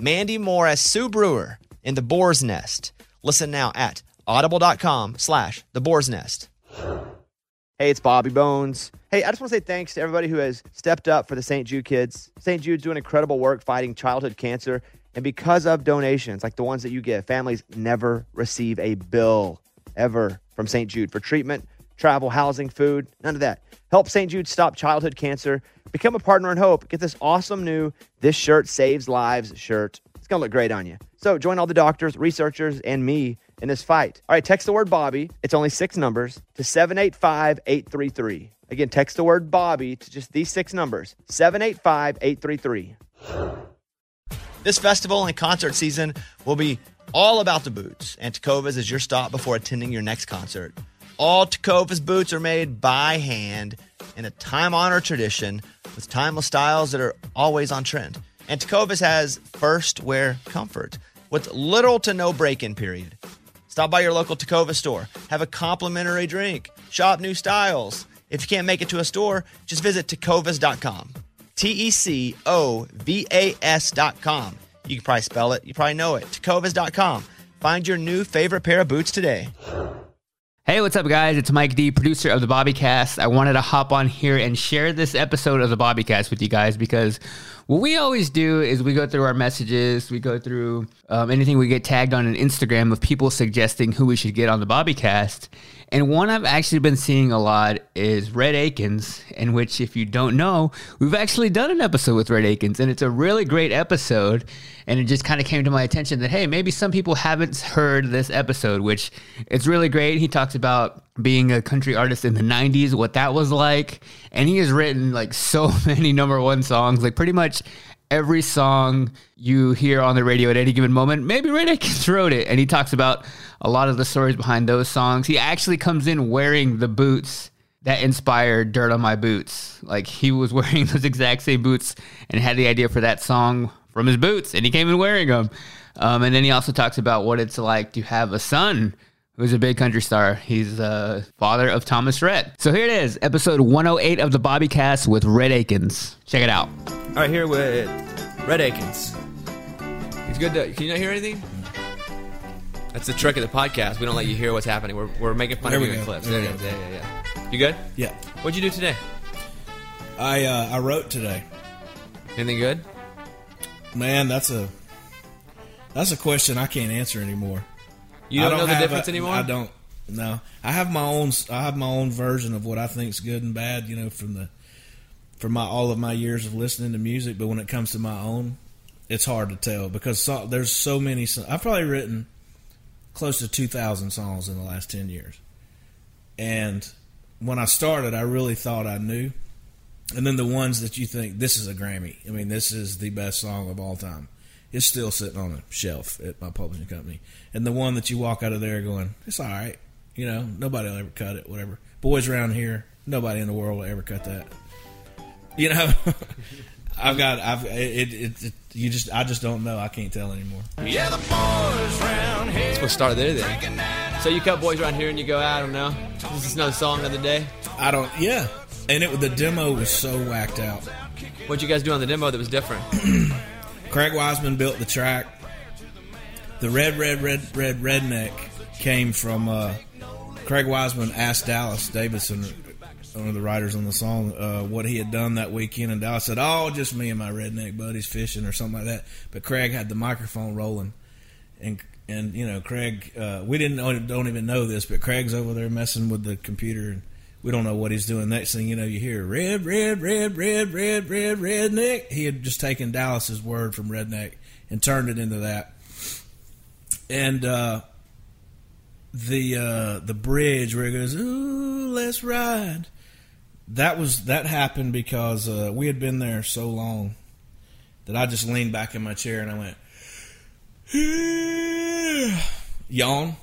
Mandy Moore as Sue Brewer in The Boar's Nest. Listen now at audible.com slash The Boar's Nest. Hey, it's Bobby Bones. Hey, I just want to say thanks to everybody who has stepped up for the St. Jude kids. St. Jude's doing incredible work fighting childhood cancer. And because of donations like the ones that you give, families never receive a bill ever from St. Jude for treatment, travel, housing, food, none of that. Help St. Jude stop childhood cancer. Become a partner in hope. Get this awesome new This Shirt Saves Lives shirt. It's going to look great on you. So join all the doctors, researchers, and me in this fight. All right, text the word Bobby. It's only six numbers to 785 833. Again, text the word Bobby to just these six numbers 785 833. This festival and concert season will be all about the boots, and Tecovas is your stop before attending your next concert. All Tecovas boots are made by hand in a time honored tradition with timeless styles that are always on trend. And Tecovas has first wear comfort with little to no break in period. Stop by your local Tacova store, have a complimentary drink, shop new styles. If you can't make it to a store, just visit tecovas.com. T E C O V A S.com. You can probably spell it, you probably know it. Tecovas.com. Find your new favorite pair of boots today. Hey, what's up, guys? It's Mike D, producer of the Bobbycast. I wanted to hop on here and share this episode of the Bobbycast with you guys because what we always do is we go through our messages, we go through um, anything we get tagged on an Instagram of people suggesting who we should get on the Bobbycast. And one I've actually been seeing a lot is Rhett Akins, in which, if you don't know, we've actually done an episode with Rhett Akins, and it's a really great episode. And it just kind of came to my attention that, hey, maybe some people haven't heard this episode, which it's really great. He talks about being a country artist in the 90s, what that was like. And he has written like so many number one songs, like pretty much every song you hear on the radio at any given moment, maybe Rhett wrote it. And he talks about a lot of the stories behind those songs. He actually comes in wearing the boots that inspired Dirt on My Boots. Like he was wearing those exact same boots and had the idea for that song from his boots, and he came in wearing them. Um, and then he also talks about what it's like to have a son who's a big country star. He's the father of Thomas Rhett. So here it is, episode 108 of the Bobby Cast with Rhett Akins. Check it out. All right, here with Rhett Akins. He's good to. Can you not hear anything? That's the trick of the podcast. We don't let you hear what's happening. We're, we're making fun There of we you in clips. There There, we it is. Yeah, yeah, yeah. You good? Yeah. What'd you do today? I uh, I wrote today. Anything good? Man, that's a that's a question I can't answer anymore. You I don't, know the difference a- anymore? I don't. No, I have my own. I have my own version of what I think's good and bad. You know, from the from my all of my years of listening to music. But when it comes to my own, it's hard to tell because so, there's so many. I've probably written close to two thousand songs in the last ten years, and when I started, I really thought I knew. And then the ones that you think this is a Grammy. I mean, this is the best song of all time. It's still sitting on a shelf at my publishing company. And the one that you walk out of there going, it's all right. You know, nobody will ever cut it. Whatever. Boys around here, nobody in the world will ever cut that. You know, I've got. I've. It, it, it. You just. I just don't know. I can't tell anymore. Yeah, the Let's we'll start there then. So you cut boys around here and you go, I don't know. This is another song of the day. I don't. Yeah. And it. The demo was so whacked out. What'd you guys do on the demo that was different? Craig Wiseman built the track. The red, red, red, red redneck came from uh, Craig Wiseman asked Dallas Davidson, one of the writers on the song, uh, what he had done that weekend, and Dallas said, "Oh, just me and my redneck buddies fishing or something like that." But Craig had the microphone rolling, and and you know Craig, uh, we didn't don't even know this, but Craig's over there messing with the computer and. We don't know what he's doing. Next thing you know, you hear red, red, red, red, red, red, redneck. He had just taken Dallas's word from redneck and turned it into that. And uh, the uh, the bridge where it goes, "Ooh, let's ride." That was that happened because uh, we had been there so long that I just leaned back in my chair and I went, yawn,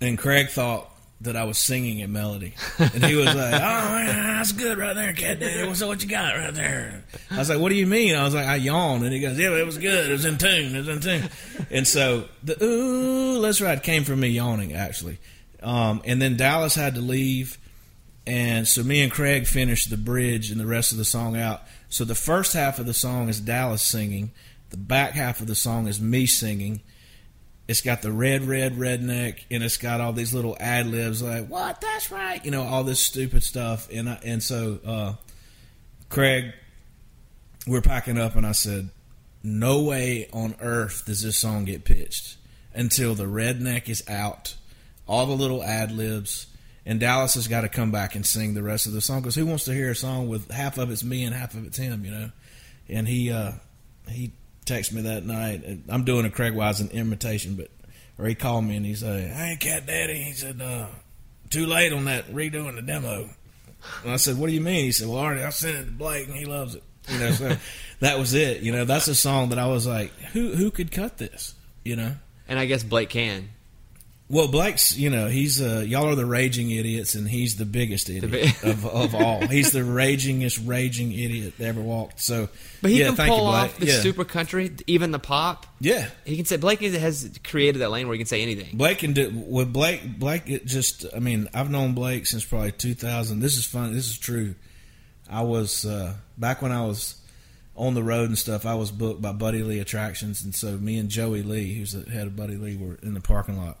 and Craig thought that I was singing a melody, and he was like, "Oh, man, that's good right there, cat daddy. What's that, what you got right there?" I was like, "What do you mean?" I was like, "I yawned," and he goes, "Yeah, it was good. It was in tune. It was in tune." And so the "Ooh, let's ride" came from me yawning actually, um, and then Dallas had to leave, and so me and Craig finished the bridge and the rest of the song out. So the first half of the song is Dallas singing, the back half of the song is me singing it's got the red, red redneck, and it's got all these little ad libs like "What? That's right," you know, all this stupid stuff. And I, and so, uh, Craig, we're packing up, and I said, "No way on earth does this song get pitched until the redneck is out, all the little ad libs." And Dallas has got to come back and sing the rest of the song because who wants to hear a song with half of it's me and half of it's him, you know? And he uh, he texted me that night. I'm doing a Craig Wiseman imitation, but or he called me and he said, "Hey, Cat Daddy," he said, uh, "Too late on that redoing the demo." And I said, "What do you mean?" He said, "Well, already I sent it to Blake and he loves it." You know, so that was it. You know, that's a song that I was like, "Who who could cut this?" You know. And I guess Blake can. Well, Blake's, you know, he's uh, y'all are the raging idiots, and he's the biggest idiot of, of all. He's the ragingest raging idiot that ever walked. So, but he yeah, can thank pull you, off the yeah. super country, even the pop. Yeah, He can say Blake has created that lane where he can say anything. Blake can do with Blake. Blake, it just, I mean, I've known Blake since probably 2000. This is fun. This is true. I was uh, back when I was on the road and stuff. I was booked by Buddy Lee Attractions, and so me and Joey Lee, who's the head of Buddy Lee, were in the parking lot,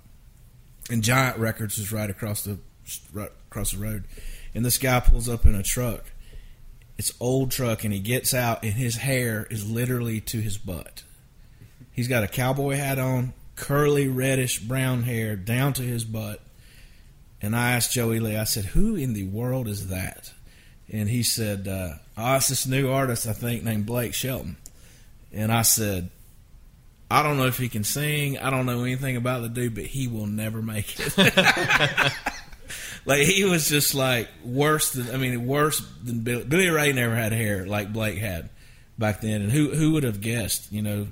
and Giant Records was right across the right across the road, and this guy pulls up in a truck. It's old truck, and he gets out, and his hair is literally to his butt. He's got a cowboy hat on, curly reddish brown hair down to his butt. And I asked Joey Lee, I said, "Who in the world is that?" And he said, uh, "Oh, it's this new artist I think named Blake Shelton." And I said, "I don't know if he can sing. I don't know anything about the dude, but he will never make it." like he was just like worse than I mean worse than Billy, Billy Ray never had hair like Blake had back then. And who who would have guessed? You know,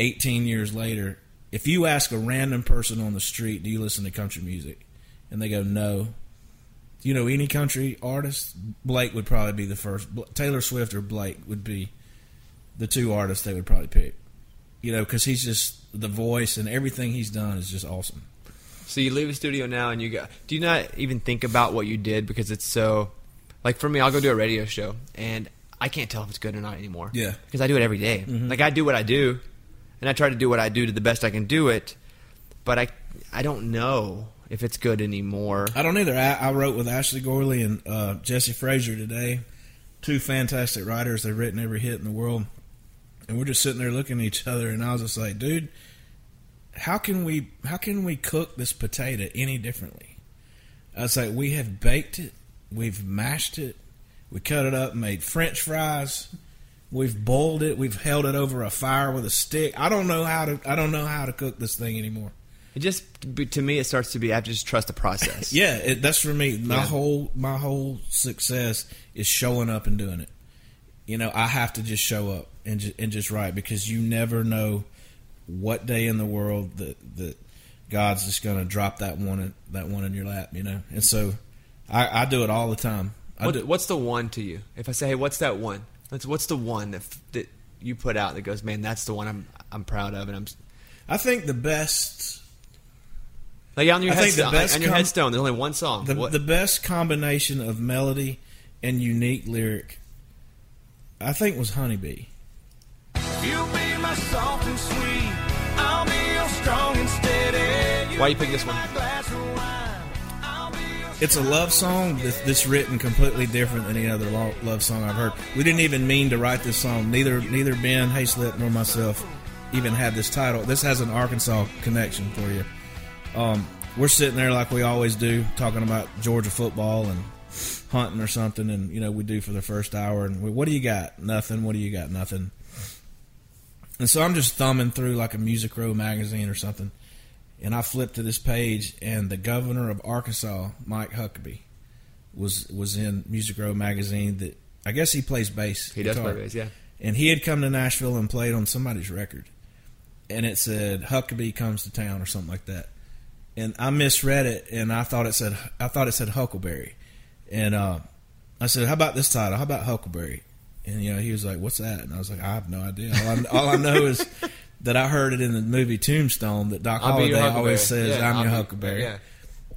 18 years later, if you ask a random person on the street, "Do you listen to country music?" and they go, "No." You know any country artist? Blake would probably be the first. Taylor Swift or Blake would be the two artists they would probably pick. You know, because he's just the voice and everything he's done is just awesome. So you leave the studio now and you go. Do you not even think about what you did because it's so? Like for me, I'll go do a radio show and I can't tell if it's good or not anymore. Yeah. because I do it every day. Like I do what I do, and I try to do what I do to the best I can do it. But I, I don't know if it's good anymore. I don't either. I, I wrote with Ashley Gorley and uh, Jesse Frasure today, two fantastic writers. They've written every hit in the world, and we're just sitting there looking at each other. And I was just like, dude, how can we how can we cook this potato any differently? I was like, we have baked it, we've mashed it, we cut it up, made French fries. We've boiled it. We've held it over a fire with a stick. I don't know how to. I don't know how to cook this thing anymore. It just to me, it starts to be I have to just trust the process. Yeah, it, that's for me. My Yeah. whole my whole success is showing up and doing it. You know, I have to just show up and just, and just write because you never know what day in the world that that God's just going to drop that one in, that one in your lap. You know, and so I, I do it all the time. What, do, what's the one to you? If I say, hey, what's that one? That's what's the one that that you put out that goes, man, that's the one I'm I'm proud of, and I'm I think the best like on your the headstone. best on your com- headstone, there's only one song. the the best combination of melody and unique lyric. I think was Honeybee. Why you pick this one? Glass of wine. I'll be your It's a love song that's, that's written completely different than any other lo- love song I've heard. We didn't even mean to write this song. Neither neither Ben Hayslip nor myself even had this title. This has an Arkansas connection for you. Um, we're sitting there like we always do, talking about Georgia football and hunting or something, and you know we do for the first hour. And we, what do you got? Nothing. What do you got? Nothing. And so I'm just thumbing through like a Music Row magazine or something, and I flipped to this page, and the governor of Arkansas, Mike Huckabee, was was in Music Row magazine. That I guess he plays bass. he does play bass, yeah. And he had come to Nashville and played on somebody's record. and it said Huckabee comes to town or something like that. And I misread it, and I thought it said I thought it said Huckleberry, and uh, I said, "How about this title? How about Huckleberry?" And you know, he was like, "What's that?" And I was like, "I have no idea. All I, all I know is that I heard it in the movie Tombstone that Doc I'll Holliday always says, Yeah, "I'm I'll your be- Huckleberry." yeah.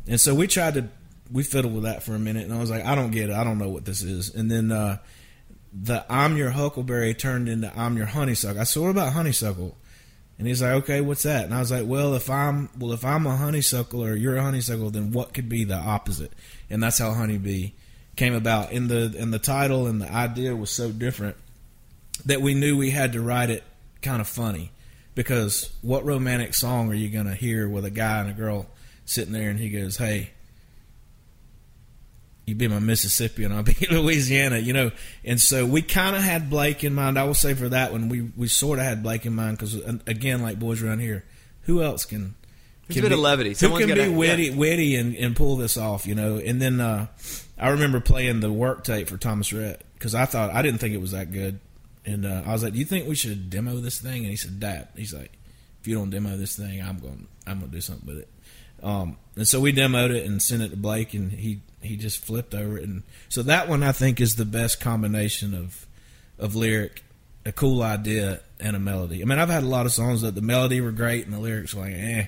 And so we tried to we fiddled with that for a minute, and I was like, I don't get it. I don't know what this is. And then uh, the I'm your Huckleberry turned into I'm your honeysuckle. I said, what about honeysuckle? And he's like, okay, what's that? And I was like, well, if I'm well, if I'm a honeysuckle or you're a honeysuckle, then what could be the opposite? And that's how honeybee came about. In the in the title and the idea was so different that we knew we had to write it kind of funny because what romantic song are you going to hear with a guy and a girl sitting there and he goes, "Hey, you be my Mississippi and I'll be Louisiana," you know. And so we kind of had Blake in mind. I will say for that one, we we sort of had Blake in mind because again, like boys around here, who else can? There's can a bit be- of levity. Who can be witty, yeah. witty, and, and pull this off, you know? And then uh, I remember playing the work tape for Thomas Rhett because I thought I didn't think it was that good, and uh, I was like, "Do you think we should demo this thing?" And he said, "Dad," he's like, "If you don't demo this thing, I'm going, I'm going to do something with it." Um, and so we demoed it and sent it to Blake, and he he just flipped over it, and so that one I think is the best combination of of lyric, a cool idea, and a melody. I mean, I've had a lot of songs that the melody were great and the lyrics were like, eh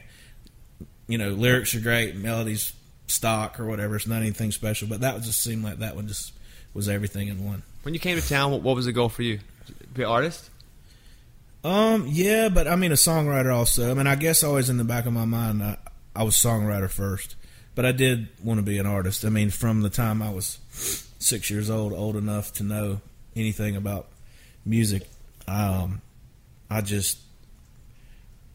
you know, lyrics are great, melodies stock or whatever. It's not anything special, but that just seemed like that one just was everything in one. When you came to town, what, what was the goal for you? Be an artist? Um, yeah, but I mean a songwriter also. I mean, I guess always in the back of my mind, I, I was songwriter first, but I did want to be an artist. I mean, from the time I was six years old, old enough to know anything about music, um, I just,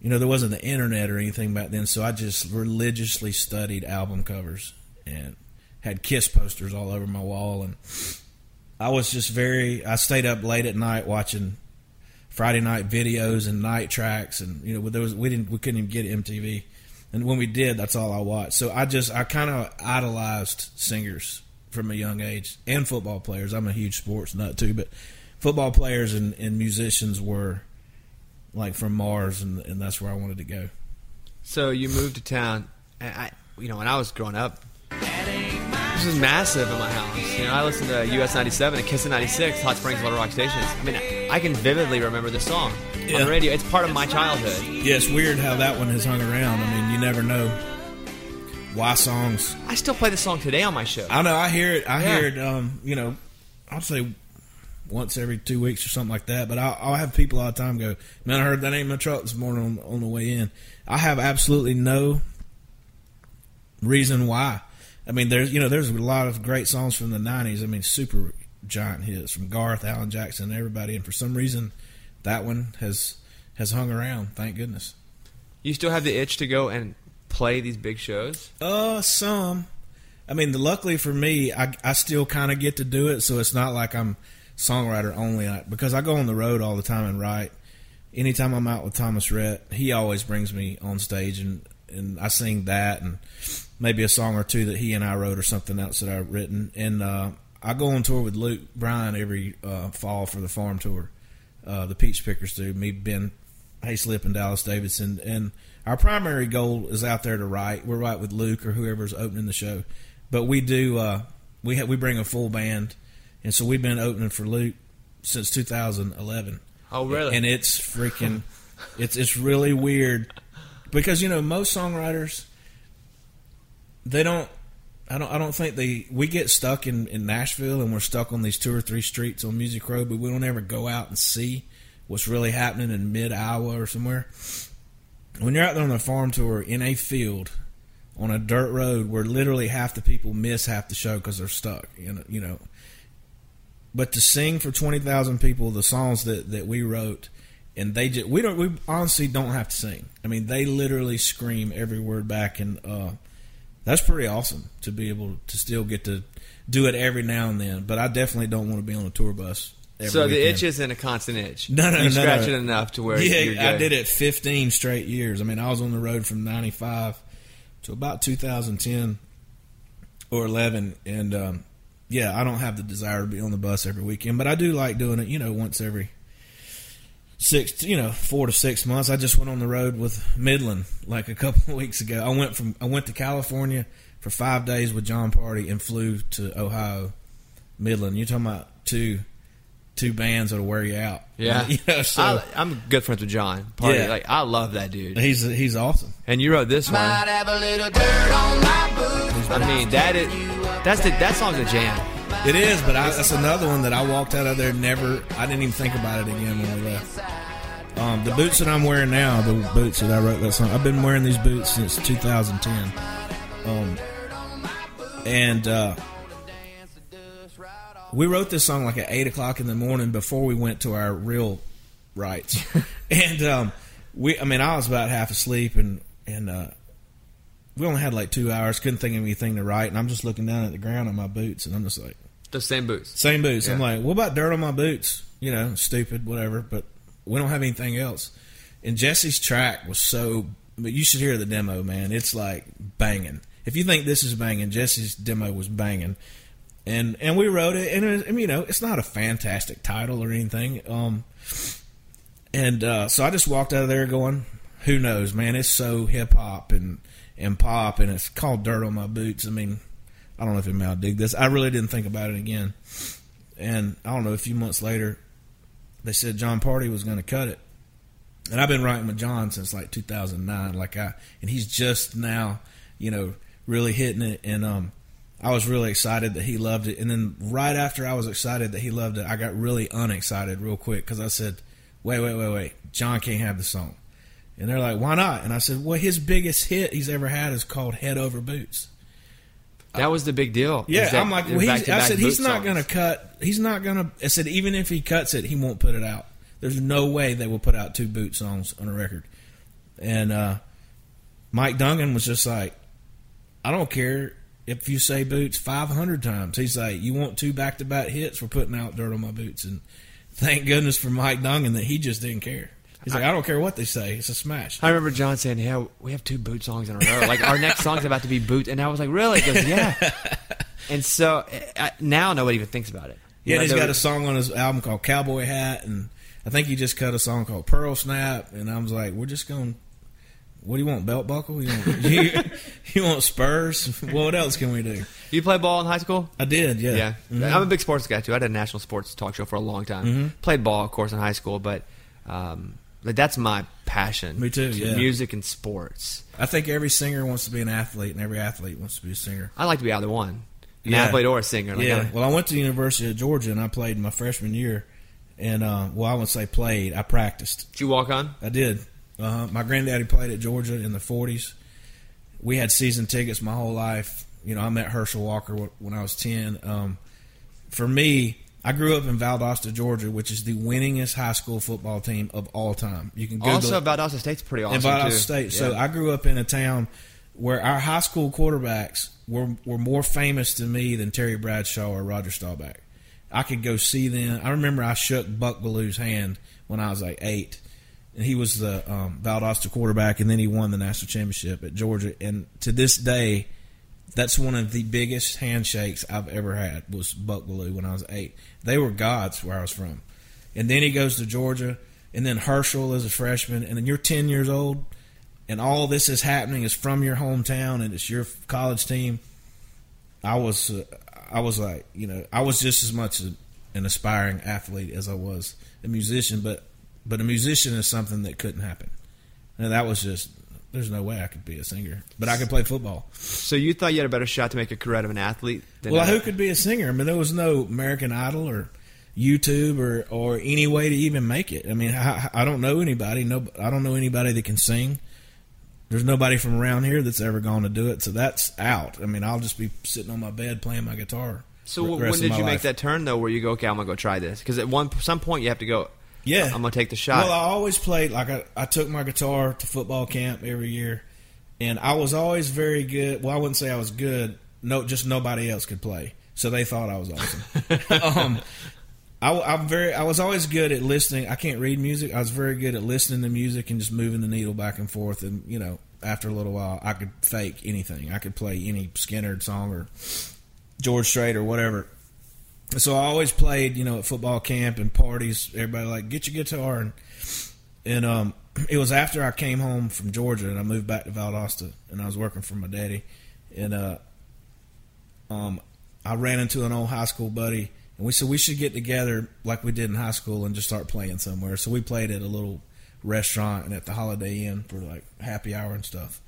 you know, there wasn't the internet or anything back then, so I just religiously studied album covers and had Kiss posters all over my wall, and I was just very. I stayed up late at night watching Friday night videos and night tracks, and you know, there was we didn't we couldn't even get MTV, and when we did, that's all I watched. So I just I kind of idolized singers from a young age and football players. I'm a huge sports nut too, but football players and, and musicians were like from Mars, and and that's where I wanted to go. So you moved to town, and I, you know, when I was growing up, this was massive in my house. You know, I listened to US 97 and Kiss of 96, Hot Springs, Little Rock stations. I mean, I can vividly remember this song on the radio. It's part of my childhood. Yeah, it's weird how that one has hung around. I mean, you never know why songs I still play the song today on my show. I know. I hear it. I Yeah. hear it. Um, you know, I'll say once every two weeks or something like that. But I'll, I'll have people all the time go, "Man, I heard that ain't in my truck this morning on, on the way in." I have absolutely no reason why. I mean, there's you know, there's a lot of great songs from the '90s. I mean, super giant hits from Garth, Alan Jackson, everybody, and for some reason, that one has has hung around. Thank goodness. You still have the itch to go and play these big shows? Uh, some. I mean, the, luckily for me, I, I still kind of get to do it, so it's not like I'm songwriter only. Because I go on the road all the time and write. Anytime I'm out with Thomas Rhett, he always brings me on stage, and, and I sing that, and maybe a song or two that he and I wrote, or something else that I've written. And uh, I go on tour with Luke Bryan every uh, fall for the farm tour. Uh, the Peach Pickers do. Me, Ben Hayslip, and Dallas Davidson. And our primary goal is out there to write. We're right with Luke or whoever's opening the show, but we do. Uh, we ha- we bring a full band, and so we've been opening for Luke since 2011. Oh, really? And it's freaking, it's it's really weird because you know most songwriters they don't. I don't. I don't think they. We get stuck in, in Nashville, and we're stuck on these two or three streets on Music Row, but we don't ever go out and see what's really happening in mid Iowa or somewhere. When you're out there on a farm tour in a field on a dirt road where literally half the people miss half the show because they're stuck, you know, you know. But to sing for twenty thousand people the songs that, that we wrote, and they just we don't we honestly don't have to sing. I mean, they literally scream every word back, and uh, that's pretty awesome to be able to still get to do it every now and then. But I definitely don't want to be on a tour bus. Every so the itch isn't a constant itch. No, no, you no, scratch no. it enough to where yeah, I did it 15 straight years. I mean, I was on the road from 95 to about 2010 or 11. And, um, yeah, I don't have the desire to be on the bus every weekend, but I do like doing it, you know, once every six, you know, four to six months. I just went on the road with Midland like a couple of weeks ago. I went from I went to California for five days with Jon Pardi and flew to Ohio, Midland. You're talking about two two bands that'll wear you out. Yeah, you know, so I, I'm good friends with Jon. Pardi, Yeah. like I love that dude. he's he's awesome. And you wrote this one. Might have a little dirt on my boots. I mean, that is that's the that song's a jam. It is, but I, that's another one that I walked out of there never. I didn't even think about it again when we left. Um, the boots that I'm wearing now, the boots that I wrote that song, I've been wearing these boots since 2010. Um, and uh, we wrote this song like at eight o'clock in the morning before we went to our real rights. and um, we, I mean, I was about half asleep, and and uh, we only had like two hours. Couldn't think of anything to write, and I'm just looking down at the ground on my boots, and I'm just like. The same boots. Same boots. I'm like, what about dirt on my boots? You know, stupid, whatever. But we don't have anything else. And Jesse's track was so. But you should hear the demo, man. It's like banging. If you think this is banging, Jesse's demo was banging. And and we wrote it, and it, I mean, you know, it's not a fantastic title or anything. Um, and uh, so I just walked out of there going, "Who knows, man? It's so hip hop and and pop, and it's called Dirt on My Boots." I mean, I don't know if anybody will dig this. I really didn't think about it again. And I don't know, a few months later, they said Jon Pardi was going to cut it. And I've been writing with Jon since like 2009. Like I, and he's just now, you know, really hitting it. And um, I was really excited that he loved it. And then right after I was excited that he loved it, I got really unexcited real quick because I said, "Wait, wait, wait, wait! Jon can't have the song." And they're like, "Why not?" And I said, "Well, his biggest hit he's ever had is called Head Over Boots." That was the big deal. Yeah, that- I'm like, well, he's, I said he's not going to cut. He's not going to. I said even if he cuts it, he won't put it out. There's no way they will put out two boot songs on a record. And uh, Mike Dungan was just like, I don't care if you say boots 500 times. He's like, you want two back to back hits? We're putting out dirt on my boots. And thank goodness for Mike Dungan that he just didn't care. He's like, I don't care what they say. It's a smash. I remember Jon saying, "Yeah, we have two boot songs in a row. Like our next song's about to be boot." And I was like, "Really?" He goes, "Yeah." and so uh, now nobody even thinks about it. Yeah, he's got a song on his album called Cowboy Hat, and I think he just cut a song called Pearl Snap. And I was like, we're just going. What do you want? Belt buckle? You want, you, you want spurs? What else can we do? You play ball in high school? I did, yeah. Yeah, Mhm. I'm a big sports guy too. I did a national sports talk show for a long time. Mm-hmm. Played ball, of course, in high school, but um, like that's my passion. Me too, yeah. Music and sports. I think every singer wants to be an athlete, and every athlete wants to be a singer. I like to be either one, an Yeah. athlete or a singer. Like, yeah. I- Well, I went to the University of Georgia, and I played my freshman year. And uh, well, I wouldn't say played. I practiced. did you walk on? I did. Uh, my granddaddy played at Georgia in the 40s. We had season tickets my whole life. You know, I met Herschel Walker when I was 10. Um, for me, I grew up in Valdosta, Georgia, which is the winningest high school football team of all time. You can Google Also, it. Valdosta State's pretty awesome in Valdosta too. State. So I grew up in a town where our high school quarterbacks were were more famous to me than Terry Bradshaw or Roger Staubach. I could go see them. I remember I shook Buck Belue's hand when I was like eight, and he was the um, Valdosta quarterback, and then he won the national championship at Georgia. And to this day, that's one of the biggest handshakes I've ever had was Buck Belue when I was eight. They were gods where I was from. And then he goes to Georgia, and then Herschel is a freshman, and then you're 10 years old, and all this is happening is from your hometown, and it's your college team. I was, uh, I was like, you know, I was just as much an aspiring athlete as I was a musician, but but a musician is something that couldn't happen, and that was just. There's no way I could be a singer, but I could play football. So you thought you had a better shot to make a career out of an athlete? Than Well, who could be a singer? I mean, there was no American Idol or YouTube or or any way to even make it. I mean, I, I don't know anybody. No, I don't know anybody that can sing. There's nobody from around here that's ever going to do it, so that's out. I mean, I'll just be sitting on my bed playing my guitar. So when did you make that turn though, where you go, okay, I'm gonna go try this? Because at one some point you have to go. Yeah, I'm gonna take the shot. Well, I always played like I, I took my guitar to football camp every year, and I was always very good. Well, I wouldn't say I was good. No, just nobody else could play, so they thought I was awesome. um, I, am very. I was always good at listening. I can't read music. I was very good at listening to music and just moving the needle back and forth. And you know, after a little while, I could fake anything. I could play any Skynyrd song or George Strait or whatever. So I always played, you know, at football camp and parties. Everybody like get your guitar and and um, it was after I came home from Georgia and I moved back to Valdosta and I was working for my daddy and uh, um, I ran into an old high school buddy and we said we should get together like we did in high school and just start playing somewhere. So we played at a little restaurant and at the Holiday Inn for like happy hour and stuff.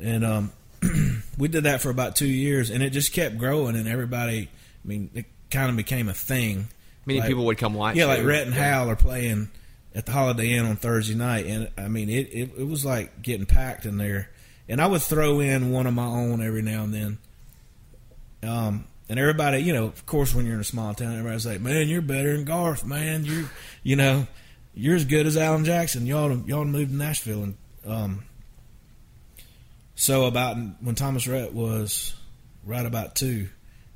And um, we did that for about two years and it just kept growing and everybody. I mean, it kind of became a thing. Many Like- people would come watch. Yeah, like you. Rhett and Hal are playing at the Holiday Inn on Thursday night, and I mean it, it. It was like getting packed in there, and I would throw in one of my own every now and then. Um, and everybody, you know, of course, when you're in a small town, everybody's like, "Man, you're better than Garth, man. You, you know, you're as good as Alan Jackson. Y'all, y'all to move to Nashville." And um, so about when Thomas Rhett was right about two,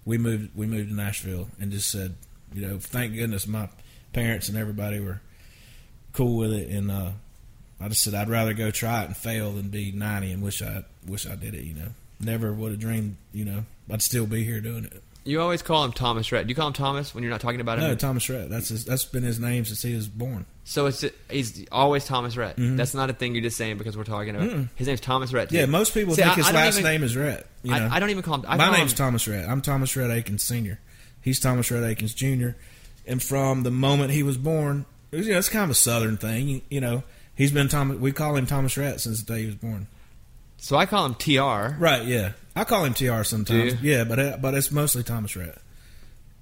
we moved we moved to Nashville and just said, you know, thank goodness my parents and everybody were cool with it, and uh, I just said I'd rather go try it and fail than be ninety and wish I wish I did it. You know, never would have dreamed. You know, I'd still be here doing it. You always call him Thomas Rhett. Do you call him Thomas when you're not talking about him? No, Thomas Rhett. That's his, that's been his name since he was born. So it's he's always Thomas Rhett. That's not a thing you're just saying because we're talking about. His name's Thomas Rhett. too. Mm-hmm. Yeah, most people See, think I- his I last even- name is Rhett. You know? I, I don't even call him. I My call name's him, Thomas Rhett. I'm Thomas Rhett Akins Sr. He's Thomas Rhett Akins Jr. And from the moment he was born, it was, you know, it's kind of a Southern thing. You, you know, he's been Thomas. We call him Thomas Rhett since the day he was born. So I call him Tr. Right? Yeah, I call him Tr sometimes. Yeah, but uh, but it's mostly Thomas Rhett.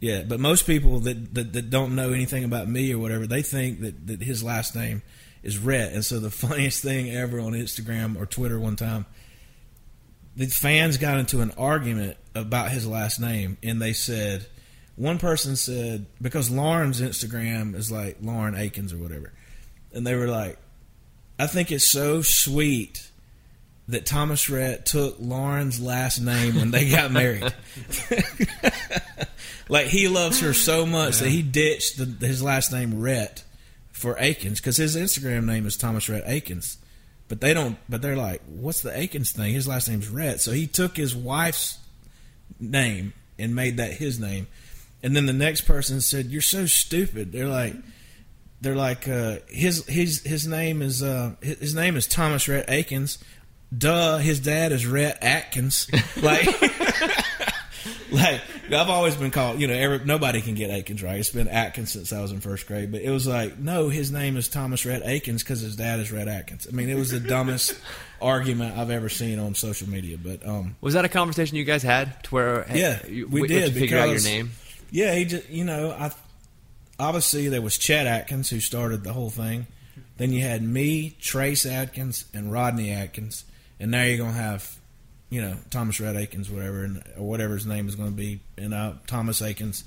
Yeah, but most people that, that that don't know anything about me or whatever, they think that, that his last name is Rhett. And so the funniest thing ever on Instagram or Twitter one time, the fans got into an argument about his last name, and they said one person said because Lauren's Instagram is like Lauren Akins or whatever, and they were like, I think it's so sweet that Thomas Rhett took Lauren's last name when they got married. like he loves her so much that he ditched the, his last name Rhett for Akins because his Instagram name is Thomas Rhett Akins. But they don't. But they're like, what's the Akins thing? His last name's Rhett. So he took his wife's name and made that his name. And then the next person said, "You're so stupid." They're like, they're like, uh, his his his name is uh, his name is Thomas Rhett Akins. Duh, his dad is Rhett Atkins. Like, like I've always been called. You know, every, nobody can get Akins right. It's been Atkins since I was in first grade. But it was like, no, his name is Thomas Rhett Akins because his dad is Rhett Atkins. I mean, it was the dumbest argument I've ever seen on social media. But um, Was that a conversation you guys had to where? Yeah, we we did, to figure out your name. Yeah, he just you know, I obviously there was Chet Atkins who started the whole thing. Then you had me, Trace Atkins, and Rodney Atkins, and now you're gonna have, you know, Thomas Rhett Akins, whatever, and or whatever his name is gonna be, and uh, Thomas Akins.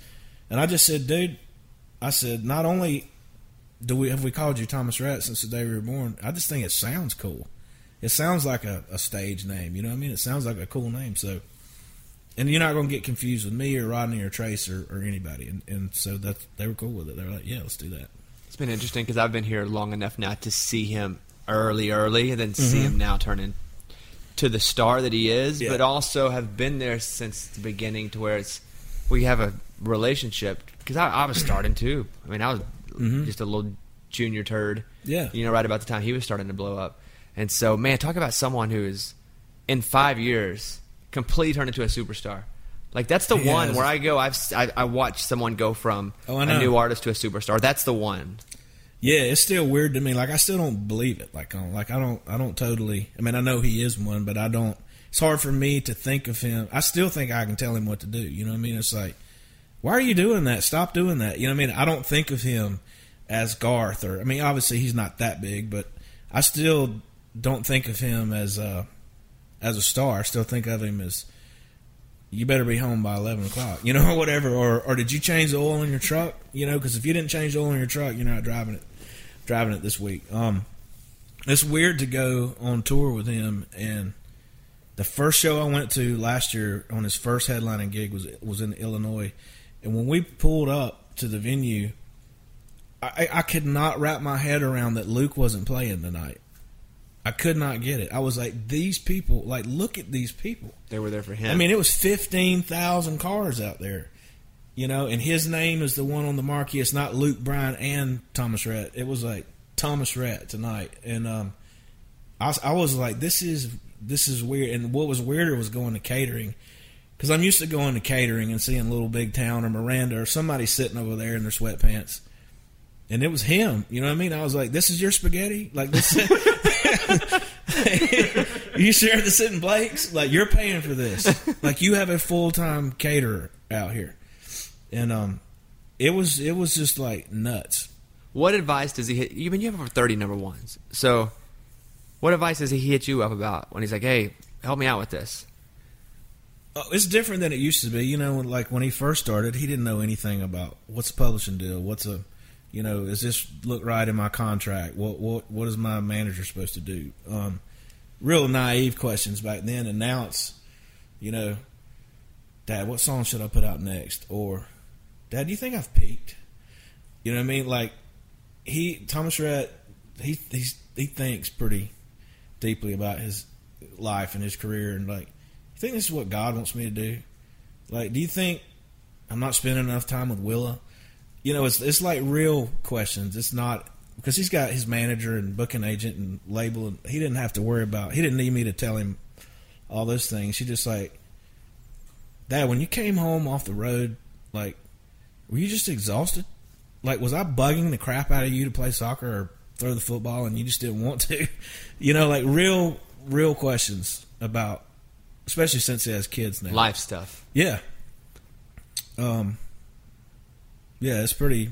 And I just said, dude, I said, not only do we have we called you Thomas Rhett since the day we were born, I just think it sounds cool. It sounds like a, a stage name, you know what I mean? It sounds like a cool name, so and you're not going to get confused with me or Rodney or Trace or, or anybody. And, and so that they were cool with it. They were like, yeah, let's do that. It's been interesting because I've been here long enough now to see him early, early, and then see Mm-hmm. him now turn into the star that he is. Yeah. But also have been there since the beginning to where it's we have a relationship. Because I, I was starting too. I mean, I was just a little junior turd. Mm-hmm. Yeah. you know, right about the time he was starting to blow up. And so, man, talk about someone who is in five years completely turned into a superstar. Like that's the He one where I go. I've I watched someone go from Oh, I a new artist to a superstar. That's the one. Yeah, it's still weird to me. Like I still don't believe it. Like, like I don't, I don't totally. I mean, I know he is one, but I don't. It's hard for me to think of him. I still think I can tell him what to do. You know what I mean? It's like, why are you doing that? Stop doing that. You know what I mean? I don't think of him as Garth, or I mean, obviously he's not that big, but I still don't think of him as a as a star. I still think of him as you better be home by eleven o'clock, you know, whatever. Or or did you change the oil in your truck? You know, because if you didn't change the oil in your truck, you're not driving it driving it this week. Um, it's weird to go on tour with him, and the first show I went to last year on his first headlining gig was was in Illinois, and when we pulled up to the venue, I, I could not wrap my head around that Luke wasn't playing tonight. I could not get it. I was like, these people, like, look at these people. They were there for him. I mean, it was fifteen thousand cars out there. You know, and his name is the one on the marquee. It's not Luke Bryan and Thomas Rhett. It was like Thomas Rhett tonight, and um, I I was like, this is this is weird. And what was weirder was going to catering because I'm used to going to catering and seeing Little Big Town or Miranda or somebody sitting over there in their sweatpants. And it was him, you know what I mean? I was like, "This is your spaghetti, like this." you share the sitting Blake's, like you're paying for this, like you have a full time caterer out here, and um, it was it was just like nuts. What advice does he hit? You mean you have over thirty number ones? So, what advice does he hit you up about when he's like, "Hey, help me out with this"? Oh, it's different than it used to be. You know, like when he first started, he didn't know anything about what's a publishing deal, what's a, you know, is this look right in my contract? What what what is my manager supposed to do? Um, real naive questions back then, and now it's, you know, Dad, what song should I put out next? Or, Dad, do you think I've peaked? You know what I mean? Like he Thomas Rhett, he he thinks pretty deeply about his life and his career, and like, you think this is what God wants me to do? Like, do you think I'm not spending enough time with Willa? You know, it's it's like real questions. It's not because he's got his manager and booking agent and label, and he didn't have to worry about. He didn't need me to tell him all those things. He just like, Dad, when you came home off the road, like, were you just exhausted? Like, was I bugging the crap out of you to play soccer or throw the football, and you just didn't want to? you know, like real, real questions about, especially since he has kids now. Life stuff. Yeah. Um. Yeah, it's pretty.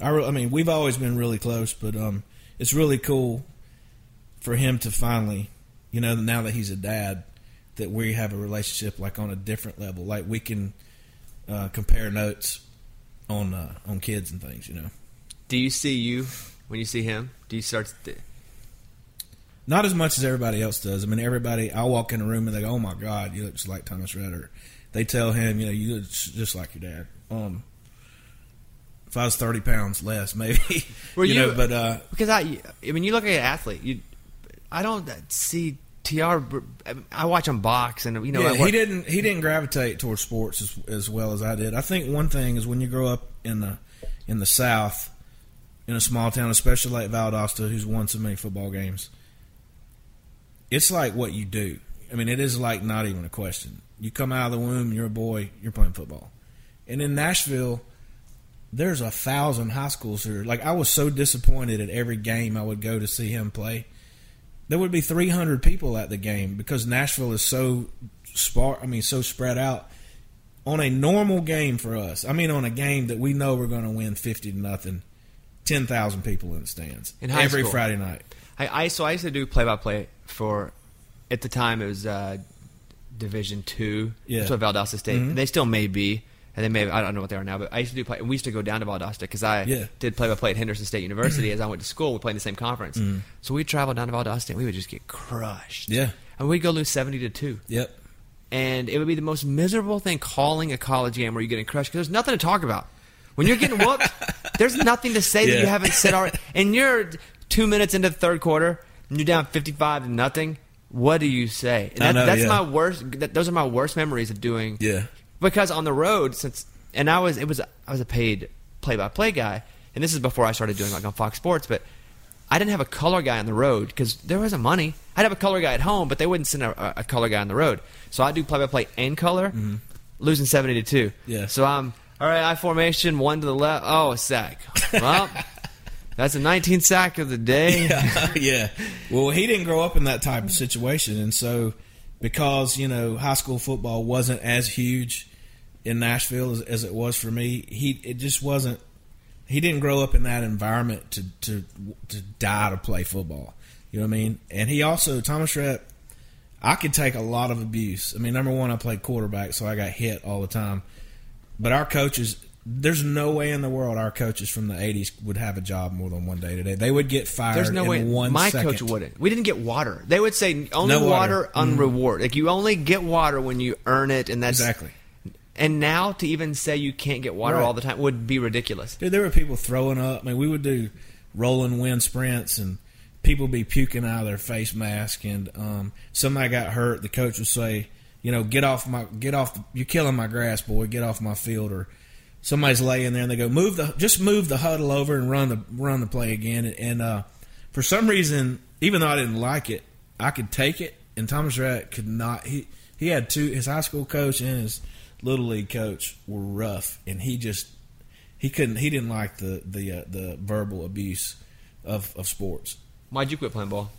I, re- I mean, we've always been really close, but um, it's really cool for him to finally, you know, now that he's a dad, that we have a relationship like on a different level. Like we can uh, compare notes on uh, on kids and things. You know, Do you see you when you see him? Do you start? To, not as much as everybody else does. I mean, everybody. I walk in a room and they go, "Oh my God, you look just like Thomas Redder." They tell him, you know, you look just like your dad. Um, if I was thirty pounds less, maybe. Were you, know, but uh, because I, I mean, you look at an athlete. You, I don't see Tr. I watch him box, and you know, yeah, I, he didn't he didn't gravitate towards sports as, as well as I did. I think one thing is when you grow up in the in the South, in a small town, especially like Valdosta, who's won so many football games, it's like what you do. I mean, it is like not even a question. You come out of the womb, you're a boy, you're playing football. And in Nashville, there's a thousand high schools here. Like I was so disappointed at every game I would go to see him play. There would be 300 people at the game because Nashville is so spar. I mean, so spread out. On a normal game for us, I mean, on a game that we know we're going to win 50 to nothing, 10,000 people in the stands In every school. Friday night. I, I so I used to do play by play for at the time it was uh, Division Two. Yeah. That's what Valdosta State. They still may be, and they may. I don't know what they are now, but I used to do play. And we used to go down to Valdosta because I Yeah. did play by play at Henderson State University as I went to school. We played in the same conference, mm-hmm. so we traveled down to Valdosta and we would just get crushed. Yeah. and we'd go lose seventy to two. Yep. and it would be the most miserable thing calling a college game where you're getting crushed because there's nothing to talk about. When you're getting whooped, there's nothing to say that you haven't said already. And you're two minutes into the third quarter and you're down 55 to nothing. What do you say? And I know, that's yeah. my worst. That, those are my worst memories of doing. Yeah. Because on the road, since and I was it was I was a paid play by play guy, and this is before I started doing like on Fox Sports, but. I didn't have a color guy on the road because there wasn't money. I'd have a color guy at home, but they wouldn't send a, a color guy on the road. So I do play by play and color, losing seventy to two. Mm-hmm. Yeah. So I'm all right. I formation one to the left. Oh, a sack. Well, that's a 19 sack of the day. yeah, yeah. Well, he didn't grow up in that type of situation, and so because you know high school football wasn't as huge in Nashville as, as it was for me, he it just wasn't. He didn't grow up in that environment to to to die to play football. You know what I mean? And he also Thomas Rhett. I could take a lot of abuse. I mean, number one, I played quarterback, so I got hit all the time. But our coaches, there's no way in the world our coaches from the '80s would have a job more than one day today. They would get fired. There's no in way. One My second. coach wouldn't. We didn't get water. They would say only No water, water. Mm-hmm. on reward. Like you only get water when you earn it, and that's Exactly. And now to even say you can't get water Right. all the time would be ridiculous. Dude, there were people throwing up. I mean, we would do rolling wind sprints, and people be puking out of their face mask. And um, somebody got hurt. The coach would say, "You know, get off my, get off. You're killing my grass, boy. Get off my field." Or somebody's laying there and they go move the just move the huddle over and run the run the play again. And uh, for some reason, even though I didn't like it, I could take it. And Thomas Rhett could not. He he had two. His high school coach and his little league coach were rough, and he just he couldn't. He didn't like the the uh, the verbal abuse of of sports. Why'd you quit playing ball?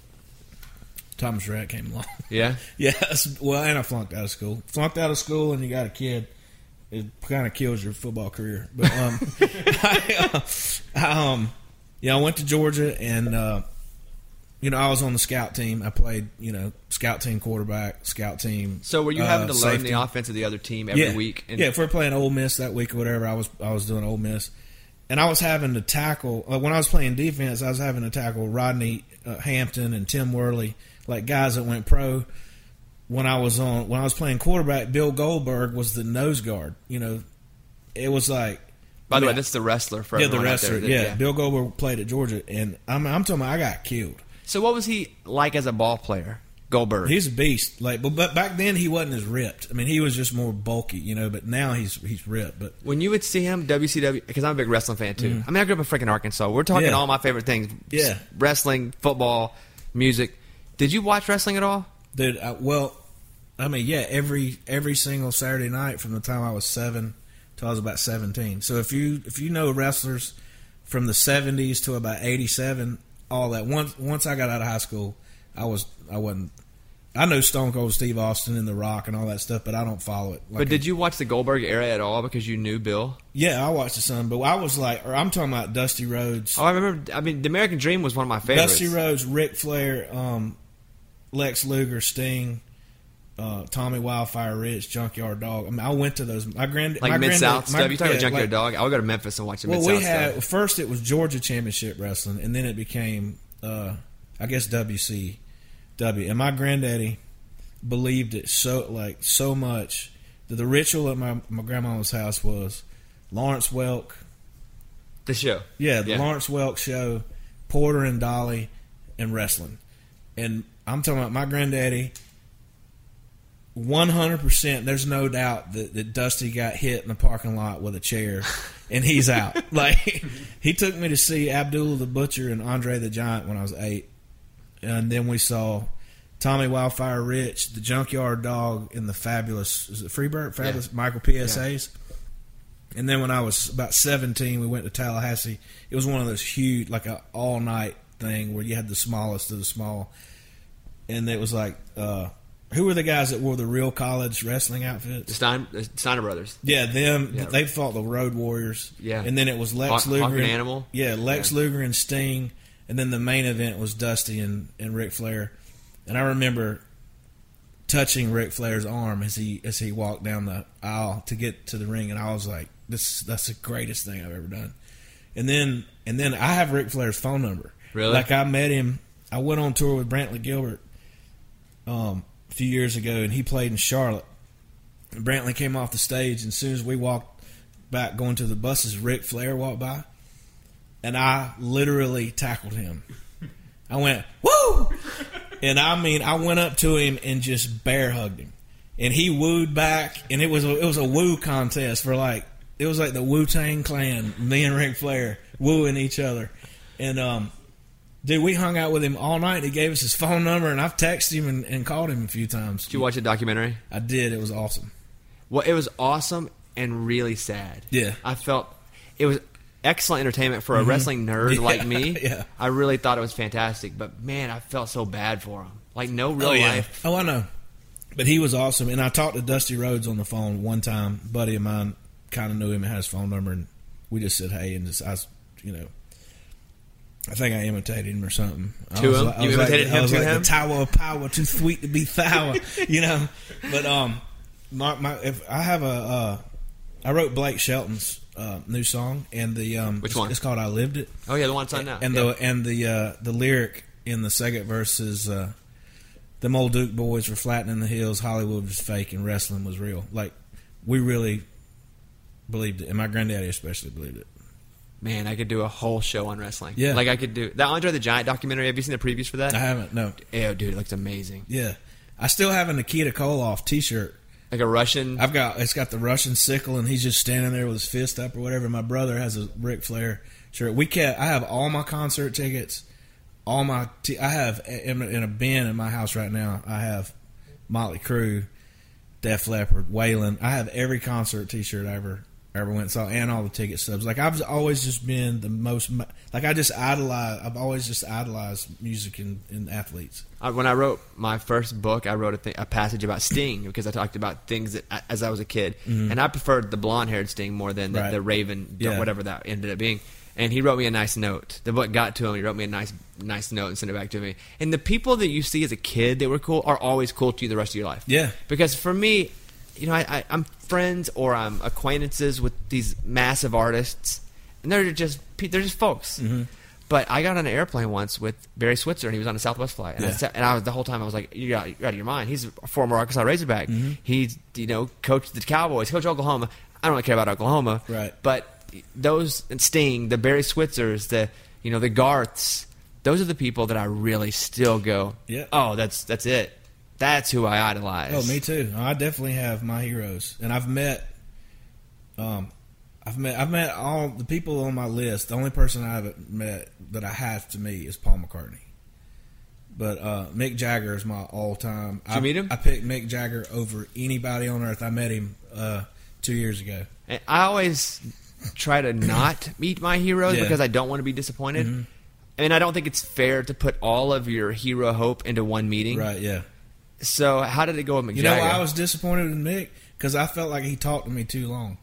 Thomas Rhett came along. Yeah. Yes. Well, and I flunked out of school. Flunked out of school, and you got a kid. It kind of kills your football career. But um, I, uh, I, um, yeah, I went to Georgia, and uh, you know, I was on the scout team. I played, you know, scout team quarterback, scout team. So were you uh, having to learn safety. the offense of the other team every yeah. week? yeah, if we're playing Ole Miss that week or whatever, I was I was doing Ole Miss, and I was having to tackle uh, when I was playing defense. I was having to tackle Rodney uh, Hampton and Tim Worley, like guys that went pro. When I was on when I was playing quarterback, Bill Goldberg was the nose guard. You know, it was like. By the I way, this is the wrestler for yeah, the wrestler. there. Yeah. Bill Goldberg played at Georgia, and I'm I'm talking. About I got killed. So what was he like as a ball player? Goldberg. He's a beast. Like, but, but back then he wasn't as ripped. I mean, he was just more bulky, you know. But now he's he's ripped. But when you would see him WCW, because I'm a big wrestling fan too. Mm-hmm. I mean, I grew up in freaking Arkansas. We're talking. Yeah. all my favorite things: Yeah. wrestling, football, music. Did you watch wrestling at all? Dude, uh, I, well, I mean, yeah, every every single Saturday night from the time I was seven till I was about seventeen. So if you if you know wrestlers from the seventies to about eighty seven, all that once once I got out of high school, I was I wasn't. I know Stone Cold Steve Austin and The Rock and all that stuff, but I don't follow it. Like but did you watch the Goldberg era at all because you knew Bill? Yeah, I watched the Sun, but I was like, or I'm talking about Dusty Rhodes, Oh, I remember. I mean, the American Dream was one of my favorites. Dusty Rhodes, Ric Flair, um, Lex Luger, Sting, uh, Tommy Wildfire Rich, Junkyard Dog. I mean, I went to those. My grand, like Mid South stuff. You talking yeah, about Junkyard like- Dog? I would go to Memphis and watch the Well, Mid we South had stuff. first it was Georgia Championship Wrestling, and then it became, uh, I guess WCW. And my granddaddy believed it so like so much that the ritual at my my grandma's house was Lawrence Welk. The show. Yeah, the Yeah. Lawrence Welk show, Porter and Dolly, and wrestling. And I'm talking about my granddaddy. One hundred percent. There's no doubt that, that Dusty got hit in the parking lot with a chair, and he's out. like he took me to see Abdullah the Butcher and Andre the Giant when I was eight, and then we saw Tommy Wildfire Rich, the Junkyard Dog, and the fabulous is it Freebird, fabulous Yeah. Michael P.S. Hayes. And then when I was about 17, we went to Tallahassee. It was one of those huge, like a all night thing where you had the smallest of the small. And it was like, uh, who were the guys that wore the real college wrestling The outfits? Stein, the Steiner brothers. Yeah, them. Yeah. They fought the Road Warriors. Yeah. And then it was Lex Hawk- Luger. Hawk and and- Animal. Yeah, Lex Yeah. Luger and Sting. And then the main event was Dusty and, and Ric Flair. And I remember touching Ric Flair's arm as he as he walked down the aisle to get to the ring, and I was like, "This that's the greatest thing I've ever done." And then and then I have Ric Flair's phone number. Really? Like I met him. I went on tour with Brantley Gilbert um, a few years ago, and he played in Charlotte. And Brantley came off the stage, and as soon as we walked back going to the buses, Ric Flair walked by, and I literally tackled him. I went woo, and I mean I went up to him and just bear hugged him, and he wooed back, and it was a, it was a woo contest for like it was like the Wu Tang Clan, me and Ric Flair wooing each other, and um, dude, we hung out with him all night. He gave us his phone number, and I've texted him and, and called him a few times. Did you watch the documentary? I did. It was awesome. Well, it was awesome and really sad. Yeah. I felt it was excellent entertainment for a mm-hmm. wrestling nerd Yeah, like me. yeah. I really thought it was fantastic, but man, I felt so bad for him. Like no real oh, life. Oh, I know. But he was awesome, and I talked to Dusty Rhodes on the phone one time. A buddy of mine kind of knew him and had his phone number, and we just said hey, and just I, you know, I think I imitated him or something. To him? like- You like- imitated I him to like him? The tower of power, too sweet to be sour, you know. But um, my, my if I have a, uh, I wrote Blake Shelton's uh, new song, and the um, Which one? It's called "I Lived It." Oh yeah, the one it's on now. And Yeah. the and the uh, the lyric in the second verse is uh, them old Duke boys were flattening the hills, Hollywood was fake, and wrestling was real. Like we really believed it, and my granddaddy especially believed it. Man, I could do a whole show on wrestling. Yeah. like I could do that Andre the Giant documentary. Have you seen the previews for that? I haven't no, Ew, dude, it looks amazing. yeah, I still have a Nikita Koloff T-shirt Like a Russian. I've got it's got the Russian sickle, and he's just standing there with his fist up or whatever. My brother has a Ric Flair shirt. We kept. I have all my concert tickets. All my. T- I have in, in a bin in my house right now. I have Motley Crue, Def Leppard, Waylon. I have every concert T-shirt I ever ever went and saw, and all the ticket stubs. Like I've always just been the most. Like I just idolize. I've always just idolized music and, and athletes. I, when I wrote my first book, I wrote a, th- a passage about Sting because I talked about things that as I was a kid, and I preferred the blonde-haired Sting more than the, Mm-hmm. Right. the Raven, Yeah. whatever that ended up being. And he wrote me a nice note. The book got to him. He wrote me a nice, nice note and sent it back to me. And the people that you see as a kid that were cool are always cool to you the rest of your life. Yeah. Because for me, you know, I, I, I'm friends or I'm acquaintances with these massive artists, and they're just they're just folks. Mm-hmm. But I got on an airplane once with Barry Switzer, and he was on a Southwest flight, and, I, sat, and I was the whole time I was like, "You're out, you're out of your mind." He's a former Arkansas Razorback. Mm-hmm. He's you know coached the Cowboys, coached Oklahoma. I don't really care about Oklahoma, Right. But those Sting, the Barry Switzers, the you know the Garths, those are the people that I really still go, Yeah. Oh, that's that's it. That's who I idolize. Oh, me too. I definitely have my heroes, and I've met, um, I've met, I've met all the people on my list. The only person I haven't met that I have to meet is Paul McCartney. But uh, Mick Jagger is my all-time. Did you I, meet him? I picked Mick Jagger over anybody on earth. I met him uh, two years ago. And I always try to not meet my heroes Yeah. because I don't want to be disappointed. I mean, I don't think it's fair to put all of your hero hope into one meeting. Right? Yeah. So, how did it go with Mick Jagger? You know, I was disappointed in Mick because I felt like he talked to me too long.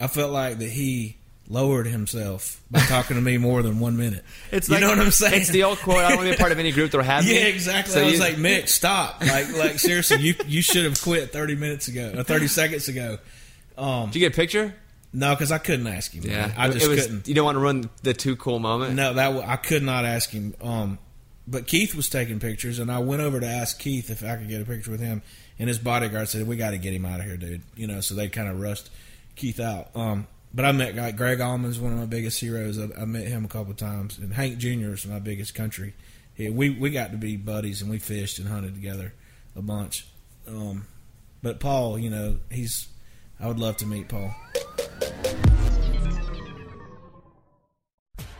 I felt like that he lowered himself by talking to me more than one minute. It's you like- know what I'm saying? It's the old quote: "I don't want to be a part of any group that'll have me." Yeah, exactly. So I was you- like, Mick, stop! Like, like seriously, you you should have quit 30 minutes ago, or 30 seconds ago. Um, Did you get a picture? no, because I couldn't ask him. Yeah, I just was, couldn't. You don't want to run the too cool moment. No, that I could not ask him. Um, but Keith was taking pictures, and I went over to ask Keith if I could get a picture with him. And his bodyguard said, "We got to get him out of here, dude." You know, so they kind of rushed Keith out. Um, but I met guy Gregg Allman's one of my biggest heroes. I, I met him a couple times, and Hank Jr. is my biggest country. Yeah, we we got to be buddies, and we fished and hunted together a bunch. Um, but Paul, you know, he's. I would love to meet Paul.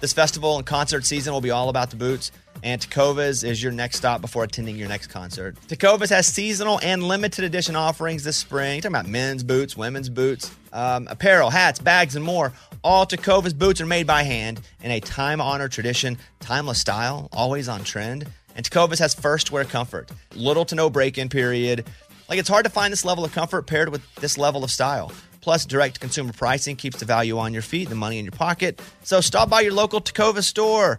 This festival and concert season will be all about the boots, and Tecovas is your next stop before attending your next concert. Tecovas has seasonal and limited edition offerings this spring. You're talking about men's boots, women's boots, um, apparel, hats, bags, and more. All Tecovas boots are made by hand in a time honored tradition, timeless style, always on trend. And Tecovas has first wear comfort, little to no break in period. Like it's hard to find this level of comfort paired with this level of style. Plus, direct consumer pricing keeps the value on your feet, the money in your pocket. So stop by your local Tecovas store,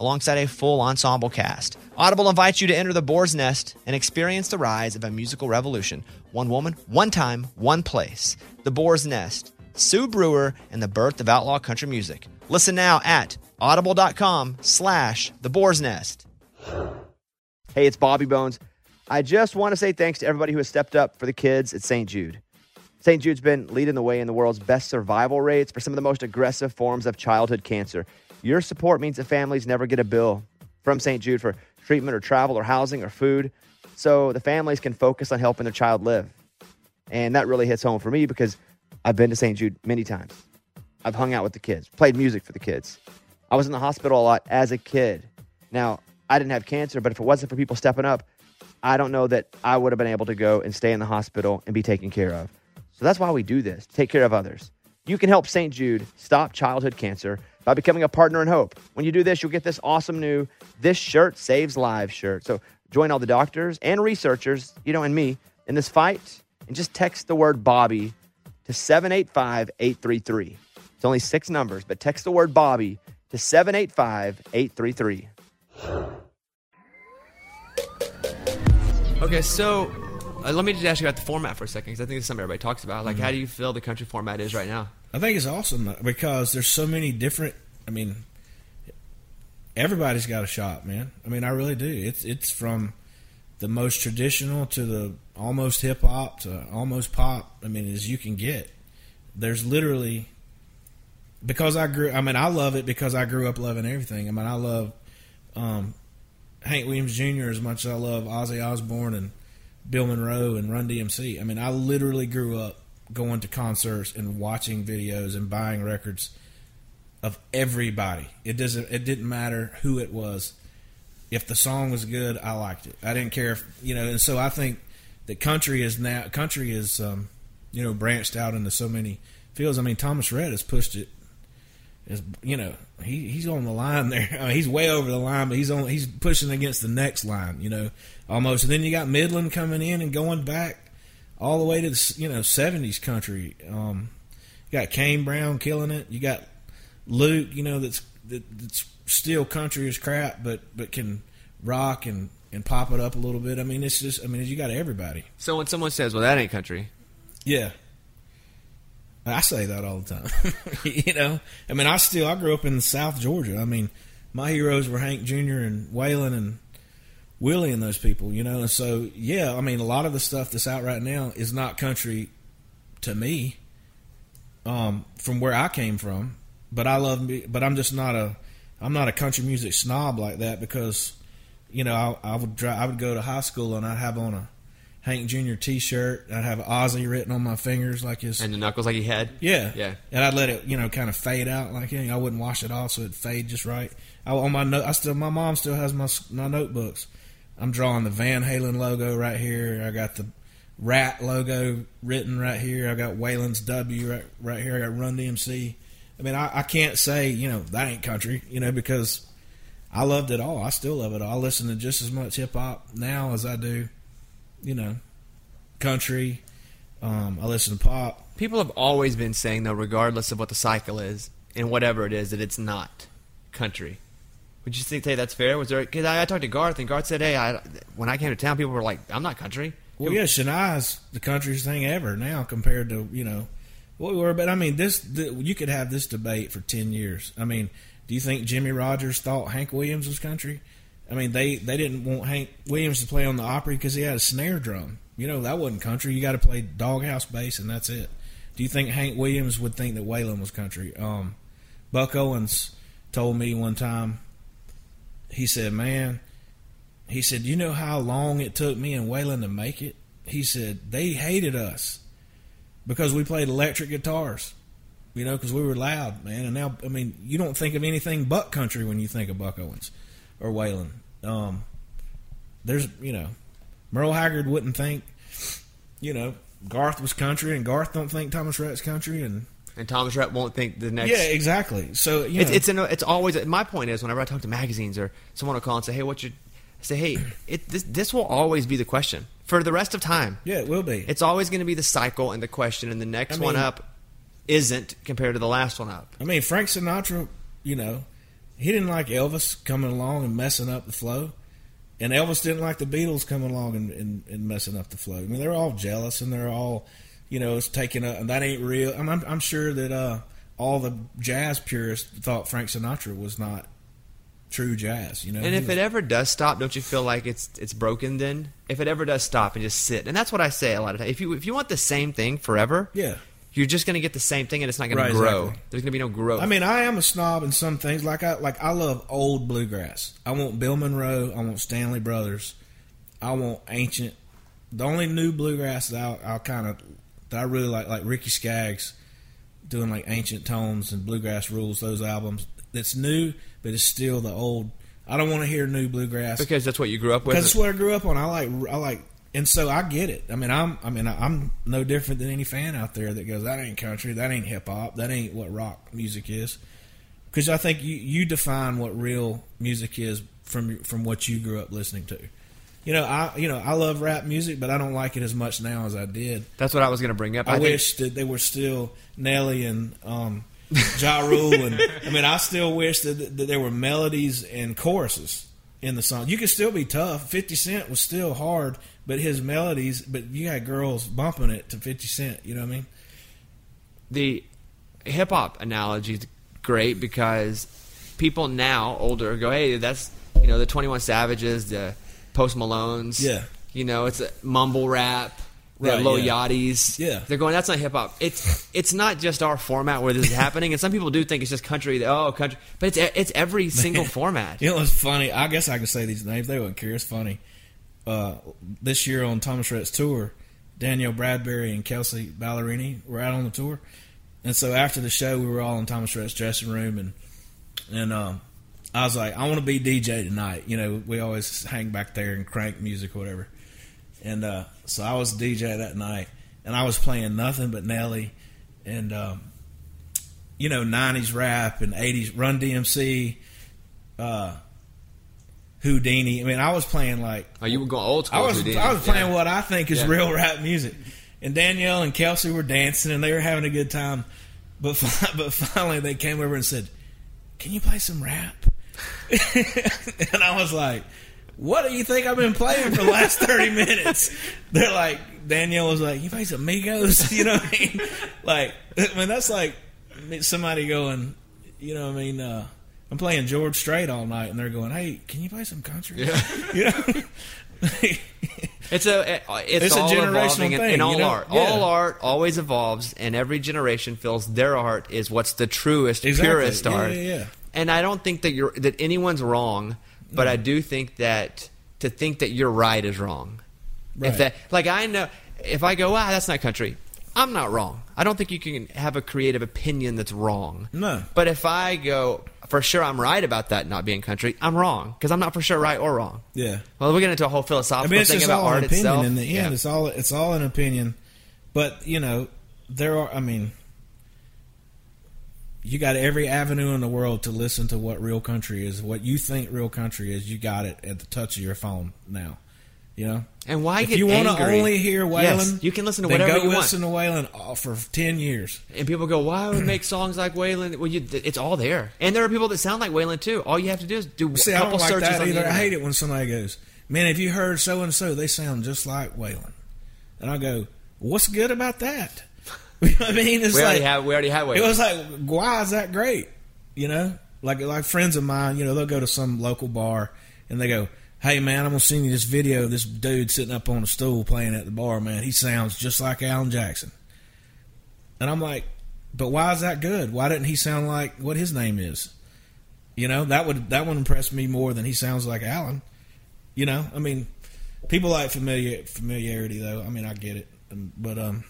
alongside a full ensemble cast. Audible invites you to enter the boar's nest and experience the rise of a musical revolution. One woman, one time, one place. The Boar's Nest. Sue Brewer and the birth of outlaw country music. Listen now at audible.com slash the boar's nest. Hey, it's Bobby Bones. I just want to say thanks to everybody who has stepped up for the kids at St. Jude. St. Jude's been leading the way in the world's best survival rates for some of the most aggressive forms of childhood cancer. Your support means that families never get a bill from St. Jude for treatment or travel or housing or food. So the families can focus on helping their child live. And that really hits home for me because I've been to St. Jude many times. I've hung out with the kids, played music for the kids. I was in the hospital a lot as a kid. Now, I didn't have cancer, but if it wasn't for people stepping up, I don't know that I would have been able to go and stay in the hospital and be taken care of. So that's why we do this, take care of others. You can help St. Jude stop childhood cancer by becoming a partner in hope. When you do this, you'll get this awesome new This Shirt Saves Lives shirt. So join all the doctors and researchers, you know, and me in this fight and just text the word Bobby to 785 833. It's only six numbers, but text the word Bobby to 785 833. Okay, so uh, let me just ask you about the format for a second because I think it's something everybody talks about. Like, Mm-hmm. how do you feel the country format is right now? I think it's awesome because there's so many different. I mean, everybody's got a shot, man. I mean, I really do. It's it's from the most traditional to the almost hip hop to almost pop. I mean, as you can get. There's literally because I grew. I mean, I love it because I grew up loving everything. I mean, I love um, Hank Williams Jr. as much as I love Ozzy Osbourne and Bill Monroe and Run DMC. I mean, I literally grew up going to concerts and watching videos and buying records of everybody. It doesn't. It didn't matter who it was. If the song was good, I liked it. I didn't care if you know. And so I think that country is now country is um, you know branched out into so many fields. I mean, Thomas Rhett has pushed it. Is you know he he's on the line there. I mean, he's way over the line, but he's on he's pushing against the next line. You know, almost. And then you got Midland coming in and going back all the way to the you know seventies country. Um, you got Kane Brown killing it. You got Luke. You know that's that, that's still country as crap, but but can rock and and pop it up a little bit. I mean, it's just I mean you got everybody. So when someone says, "Well, that ain't country," Yeah. I say that all the time. you know, I mean, I still I grew up in South Georgia. I mean, my heroes were Hank Jr. and Waylon and Willie and those people. You know, and so yeah, I mean, a lot of the stuff that's out right now is not country to me. Um, from where I came from, but I love me. But I'm just not a I'm not a country music snob like that because you know I, I would drive, I would go to high school and I'd have on a Hank Jr. T-shirt. I'd have Ozzy written on my fingers like his and the knuckles like he had. yeah, Yeah. And I'd let it, you know, kind of fade out like you know, I wouldn't wash it off, so it'd fade just right. I, on my note, I still, my mom still has my my notebooks. I'm drawing the Van Halen logo right here. I got the Rat logo written right here. I got Waylon's W right, right here. I got Run DMC. I mean, I, I can't say you know that ain't country, you know, because I loved it all. I still love it all. I listen to just as much hip hop now as I do, you know, country. Um, I listen to pop. People have always been saying, though, regardless of what the cycle is and whatever it is, that it's not country. Would you think say that's fair? Was there? Because I, I talked to Garth, and Garth said, "Hey, I, when I came to town, people were like, I'm not country.' Well, yeah, Shania's the country's thing ever now compared to you know what we were. But I mean, this the, you could have this debate for ten years. I mean, do you think Jimmie Rodgers thought Hank Williams was country? I mean, they they didn't want Hank Williams to play on the Opry because he had a snare drum. You know, that wasn't country. You got to play doghouse bass, and that's it. Do you think Hank Williams would think that Waylon was country? Um, Buck Owens told me one time. He said, "Man." He said, "You know how long it took me and Waylon to make it?" He said they hated us because we played electric guitars, you know, because we were loud, man. And now, I mean, you don't think of anything but country when you think of Buck Owens or Waylon. Um, there's, you know, Merle Haggard wouldn't think, you know, Garth was country, and Garth don't think Thomas Rhett's country, and And Thomas Rhett won't think the next. yeah, exactly. So you It's know, it's, an, it's always my point is whenever I talk to magazines or someone will call and say, "Hey, what's your?" I say, "Hey, it, this this will always be the question for the rest of time. yeah, it will be. It's always going to be the cycle and the question, and the next I one up isn't compared to the last one up. I mean, Frank Sinatra, you know, he didn't like Elvis coming along and messing up the flow. And Elvis didn't like the Beatles coming along and, and, and messing up the flow. I mean, they're all jealous and they're all, you know, it's taking a that ain't real. I'm, I'm, I'm sure that uh, all the jazz purists thought Frank Sinatra was not true jazz, you know. And if was- it ever does stop, don't you feel like it's it's broken? Then, if it ever does stop and just sit, and that's what I say a lot of times. If you if you want the same thing forever, yeah, you're just going to get the same thing, and it's not going Right, to grow. exactly. There's going to be no growth. I mean, I am a snob in some things. Like I like I love old bluegrass. I want Bill Monroe. I want Stanley Brothers. I want ancient. The only new bluegrass that I'll, I'll kind of that I really like, like Ricky Skaggs, doing like ancient tones and bluegrass rules. Those albums. That's new, but it's still the old. I don't want to hear new bluegrass because that's what you grew up with. because it's what I grew up on. I like, I like, and so I get it. I mean, I'm, I mean, I'm no different than any fan out there that goes, "That ain't country, that ain't hip hop, that ain't what rock music is." Because I think you you define what real music is from from what you grew up listening to. You know, I you know I love rap music, but I don't like it as much now as I did. that's what I was going to bring up. I, think- wish that they were still Nelly and um, Ja Rule, and I mean, I still wish that, that there were melodies and choruses in the song. You could still be tough. Fifty Cent was still hard, but his melodies. But you had girls bumping it to Fifty Cent. You know what I mean? the hip hop analogy is great because people now older go, hey, that's you know the Twenty One Savages, the Post Malones, Yeah. you know it's a mumble rap. Right, Lil yeah. Yachty's, Yeah. they're going. That's not hip hop. It's it's not just our format where this is happening, and some people do think it's just country. Oh, country, but it's it's every single format. You know what's funny? I guess I could say these names. They wouldn't care. It's funny. Uh, this year on Thomas Rhett's tour, Danielle Bradbery and Kelsea Ballerini were out on the tour, and so after the show, we were all in Thomas Rhett's dressing room, and and um, I was like, I want to be DJ tonight. You know, we always hang back there and crank music or whatever, and uh, so I was DJ that night, and I was playing nothing but Nelly, and um, you know, '90s rap and '80s Run DMC. Uh, Whodini. I mean, I was playing like Oh, you were going old school. I was Whodini. I was playing Yeah. what I think is Yeah. real rap music, and Danielle and Kelsea were dancing and they were having a good time. But but finally they came over and said, "Can you play some rap?" and I was like, "What do you think I've been playing for the last thirty minutes?" They're like, Danielle was like, "You play some Migos?" You know what I mean? Like, I mean that's like somebody going, you know what I mean? Uh, I'm playing George Strait all night, and they're going, "Hey, can you play some country?" Yeah. you know. It's a it's, It's a all generational evolving in- thing, in all you know? art. Yeah. All art always evolves, and every generation feels their art is what's the truest, Exactly. purest Yeah, art. yeah, yeah. And I don't think that you're that anyone's wrong, but I do think that to think that you're right is wrong. Right. If that like I know if I go, ah, that's not country. I'm not wrong. I don't think you can have a creative opinion that's wrong. No. But if I go, for sure I'm right about that not being country, I'm wrong because I'm not for sure right or wrong. Yeah. Well, we're getting into a whole I philosophical mean, it's thing about all art an opinion itself. in the end. Yeah. It's all it's all an opinion, but you know there are. I mean, you got every avenue in the world to listen to what real country is. What you think real country is, you got it at the touch of your phone now. You know. And why if get you wanna only hear Yes, Waylon, you can listen to whatever go you want. listen to Waylon uh, for ten years. And people go, "Why would make songs like Waylon?" Well, you, it's all there, and there are people that sound like Waylon too. All you have to do is do See, a I couple don't like searches that on the either. I hate it when somebody goes, "Man, have you heard so and so? They sound just like Waylon," and I go, "What's good about that?" You know what I mean? It's We already like have we already had. It was like, why is that great? You know, like like friends of mine, you know, they'll go to some local bar and they go, "Hey man, I'm gonna send you this video of this dude sitting up on a stool playing at the bar. Man, he sounds just like Alan Jackson." And I'm like, "But why is that good? Why didn't he sound like what his name is?" You know, that would that would impress me more than he sounds like Alan. You know, I mean, people like familiar familiarity though. I mean, I get it, Um, but um,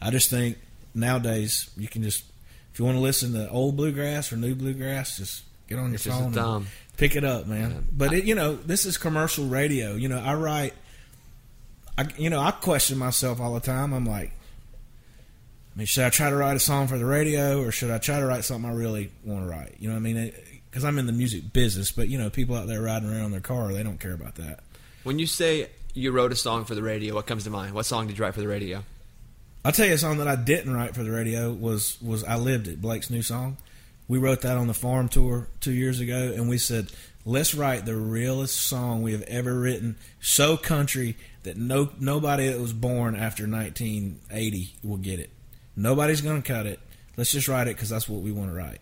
I just think nowadays you can just if you want to listen to old bluegrass or new bluegrass, just get on your It's phone dumb. and pick it up, man. But it, you know, this is commercial radio. You know, I write. I you know I question myself all the time. I'm like, I mean, should I try to write a song for the radio or should I try to write something I really want to write? You know what I mean? Because I'm in the music business, but you know, people out there riding around in their car, they don't care about that. when you say you wrote a song for the radio, what comes to mind? What song did you write for the radio? I'll tell you a song that I didn't write for the radio was was I Lived It, Blake's new song. We wrote that on the farm tour two years ago, and we said, let's write the realest song we have ever written, so country that no nobody that was born after 1980 will get it. Nobody's to cut it. Let's just write it because that's what we want to write,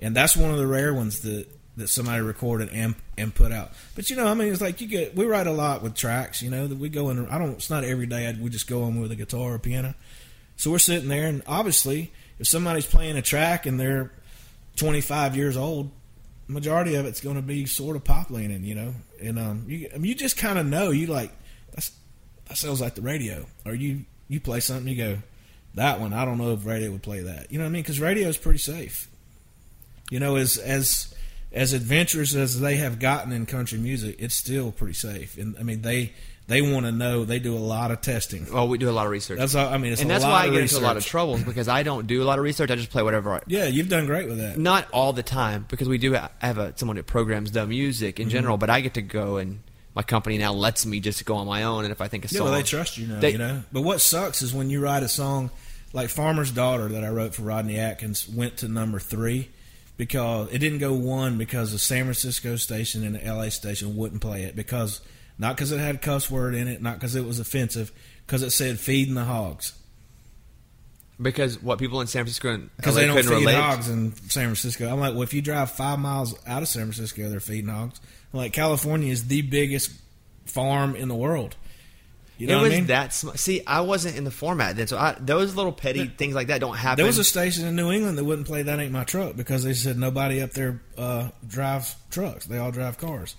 and that's one of the rare ones that that somebody recorded and and put out. But you know, I mean, it's like you get we write a lot with tracks. You know that we go in. I don't. It's not every day. I, we just go in with a guitar or piano. So we're sitting there, and obviously, if somebody's playing a track and they're 25 years old, majority of it's going to be sort of pop leaning, you know. And um, you, I mean, you just kind of know. You like that's that sounds like the radio, or you you play something, you go that one. I don't know if radio would play that. You know what I mean? Because radio is pretty safe. You know, as as as adventurous as they have gotten in country music, it's still pretty safe. And I mean, they they want to know. They do a lot of testing. Well, we do a lot of research. That's all. I mean, it's and that's why I get into a lot of research. troubles because I don't do a lot of research. I just play whatever. I, Yeah, you've done great with that. not all the time because we do ha- have a someone that programs the music Mm-hmm. in general, but I get to go and my company now lets me just go on my own. And if I think a Yeah, song, well, they trust you now. They- you know. But what sucks is when you write a song like "Farmer's Daughter" that I wrote for Rodney Atkins went to number three because it didn't go one because the San Francisco station and the LA station wouldn't play it because not because it had a cuss word in it, not because it was offensive, because it said "feeding the hogs." because what people in San Francisco and Because they don't feed relate. hogs in San Francisco. I'm like, well, if you drive five miles out of San Francisco, they're feeding hogs. I'm like, California is the biggest farm in the world. You know it what was I mean? that. Sm- See, I wasn't in the format then, so I, those little petty things like that don't happen. There was a station in New England that wouldn't play "That Ain't My Truck" because they said nobody up there uh, drives trucks; they all drive cars,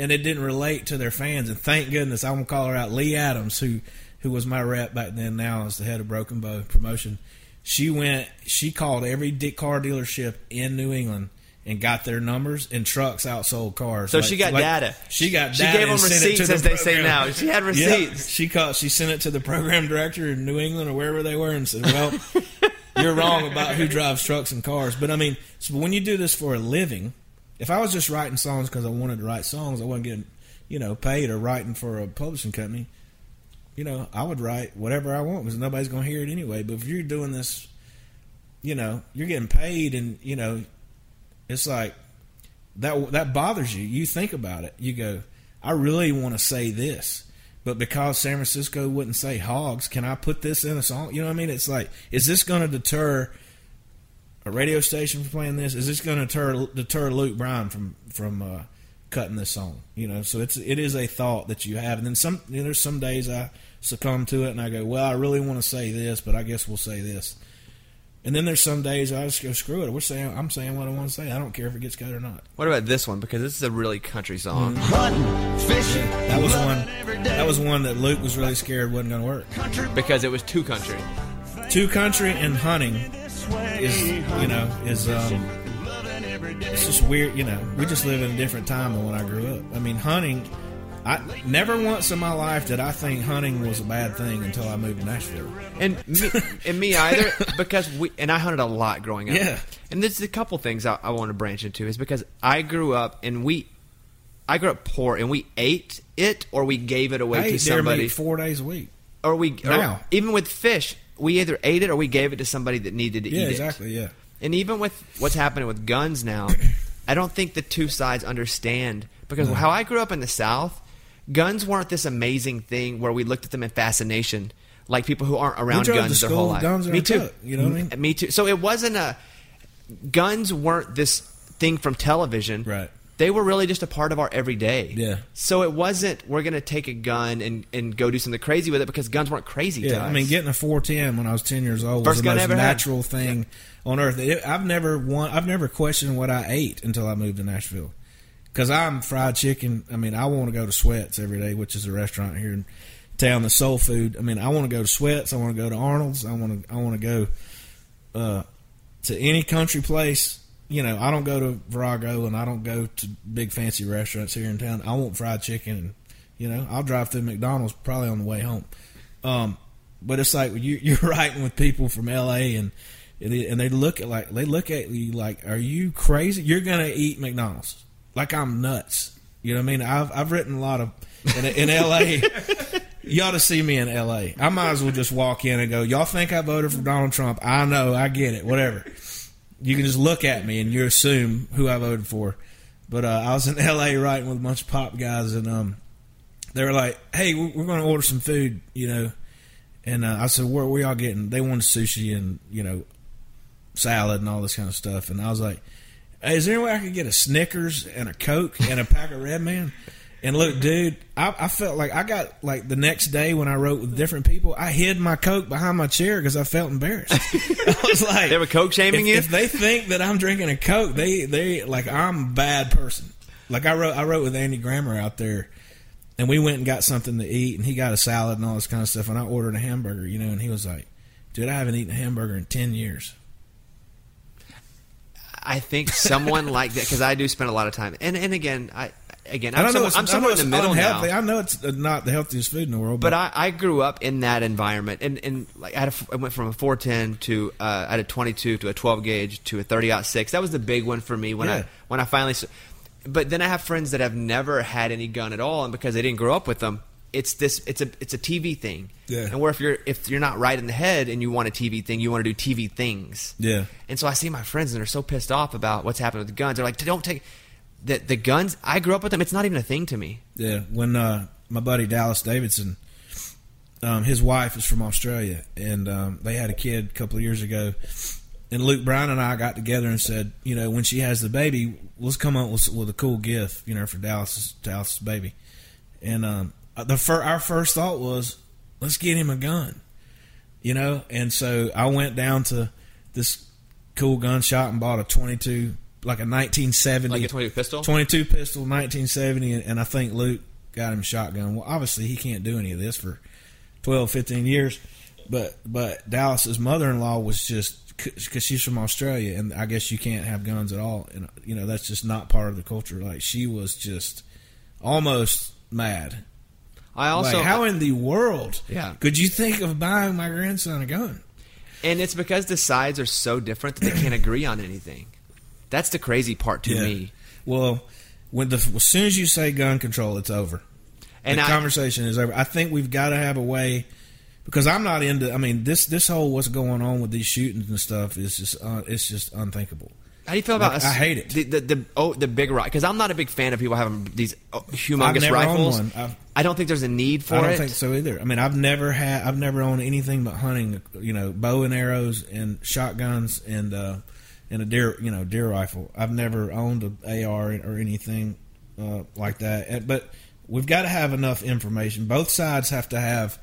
and it didn't relate to their fans. And thank goodness, I'm gonna call her out, Lee Adams, who who was my rep back then, now is the head of Broken Bow promotion. She went, she called every car dealership in New England and got their numbers, and trucks outsold cars. So Like- she got like- data. She got data. She gave them receipts, the as they say now. She had Yeah. receipts. She called. She sent it to the program director in New England or wherever they were, and said, "Well, you're wrong about who drives trucks and cars." But I mean, so when you do this for a living, if I was just writing songs because I wanted to write songs, I wasn't getting, you know, paid or writing for a publishing company. You know, I would write whatever I want because nobody's going to hear it anyway. But if you're doing this, you know, you're getting paid, and you know, it's like that that bothers you. You think about it. You go, I really want to say this, but because San Francisco wouldn't say hogs, can I put this in a song? You know what I mean? It's like, is this going to deter a radio station from playing this? Is this going to deter deter Luke Bryan from from uh, cutting this song? You know, so it's it is a thought that you have, and then some. You know, there's some days I succumb to it, and I go, well, I really want to say this, but I guess we'll say this. And then there's some days I just go screw it. We're saying I'm saying what I want to say. I don't care if it gets cut or not. What about this one? Because this is a really country song. Hunting, fishing. That was one. That was one that Luke was really scared wasn't going to work. Because it was too country. Two country and hunting is you know is um. It's just weird, you know. We just live in a different time than when I grew up. I mean, hunting. I never once in my life did I think hunting was a bad thing until I moved to Nashville. And me, and me either, because we and I hunted a lot growing up. Yeah. And there's a couple things I, I want to branch into is because I grew up and we, I grew up poor and we ate it or we gave it away I to somebody, four days a week. or we or Now. even with fish, we either ate it or we gave it to somebody that needed to eat it. Yeah, exactly. Yeah. And even with what's happening with guns now, I don't think the two sides understand because how I grew up in the South, guns weren't this amazing thing where we looked at them in fascination. Like people who aren't around guns their whole life. guns Me too. truck, you know what I mean? Me too. So it wasn't a guns weren't this thing from television. Right. They were really just a part of our everyday. Yeah. So it wasn't we're gonna take a gun and, and go do something crazy with it because guns weren't crazy to Yeah, us. I mean, getting a 410 when I was 10 years old was First the most ever had. natural thing on earth. It- I've never won, I've never questioned what I ate until I moved to Nashville. Because I'm fried chicken. I mean, I want to go to Swett's every day, which is a restaurant here in town, the soul food. I mean, I want to go to Swett's. I want to go to Arnold's. I want to. I want to go uh, to any country place. You know, I don't go to Virago and I don't go to big fancy restaurants here in town. I want fried chicken, and you know, I'll drive through McDonald's probably on the way home. Um, but it's like you, you're writing with people from LA and and they look at like they look at you like, are you crazy? You're gonna eat McDonald's like I'm nuts. You know what I mean? I've I've written a lot of in, in LA. you ought to see me in LA. I might as well just walk in and go, y'all think I voted for Donald Trump? I know, I get it, whatever. You can just look at me and you assume who I voted for. But uh, I was in LA writing with a bunch of pop guys, and um, they were like, "Hey, we- we're going to order some food," you know. And uh, I said, "Where, where y'all getting?" They wanted sushi and you know, salad and all this kind of stuff. And I was like, hey, "Is there any way I could get a Snickers and a Coke and a pack of Red Man?" And look, dude, I, I felt like I got like the next day when I wrote with different people, I hid my coke behind my chair because I felt embarrassed. I was like, They were coke shaming if, you? If they think that I'm drinking a coke, they they like I'm a bad person. Like I wrote, I wrote with Andy Grammer out there, and we went and got something to eat, and he got a salad and all this kind of stuff, and I ordered a hamburger, you know, and he was like, "Dude, I haven't eaten a hamburger in ten years." I think someone like that because I do spend a lot of time, and and again, I again, I I'm, don't know. somewhere, It's, I'm somewhere in the middle unhealthy. now. I know it's not the healthiest food in the world, But but, I, I grew up in that environment, and, and like I, had a, I went from a 410 to uh, I had a 22 to a 12 gauge to a 30 out six. That was the big one for me when Yeah. I when I finally. But then I have friends that have never had any gun at all, and because they didn't grow up with them, it's this it's a it's a TV thing. Yeah. And where if you're if you're not right in the head and you want a TV thing, you want to do TV things. Yeah. And so I see my friends and they're so pissed off about what's happening with the guns. They're like, don't take the the guns. I grew up with them. It's not even a thing to me. Yeah, when uh, my buddy Dallas Davidson, um, his wife is from Australia, and um, they had a kid a couple of years ago. And Luke Bryan and I got together and said, you know, when she has the baby, let's come up with, with a cool gift, you know, for Dallas's Dallas's baby. And um, the fir- our first thought was, let's get him a gun, you know. And so I went down to this cool gun shop and bought a twenty two, like a nineteen seventy, Like a 22 pistol? 22 pistol, 1970, and- and I think Luke got him a shotgun. Well, obviously he can't do any of this for 12, 15 years, but but Dallas's mother-in-law was just because she's from Australia, and I guess you can't have guns at all, and you know that's just not part of the culture. Like she was just almost mad. I also like how in the world Yeah. could you think of buying my grandson a gun? And it's because the sides are so different that they can't agree on anything. That's the crazy part to Yeah. me. Well, when the as soon as you say gun control, it's over. And the I- conversation is over. I think we've got to have a way because I'm not into. I mean, this this whole what's going on with these shootings and stuff is just uh, it's just unthinkable. How do you feel about Like, us- I hate it. The, the, the oh the big rifle because I'm not a big fan of people having these I've humongous rifles. I don't think there's a need for I don't it. think so either. I mean, I've never had. I've never owned anything but hunting. You know, bow and arrows and shotguns and uh, and a deer. You know, deer rifle. I've never owned an AR or anything uh, like that. But we've got to have enough information. Both sides have to have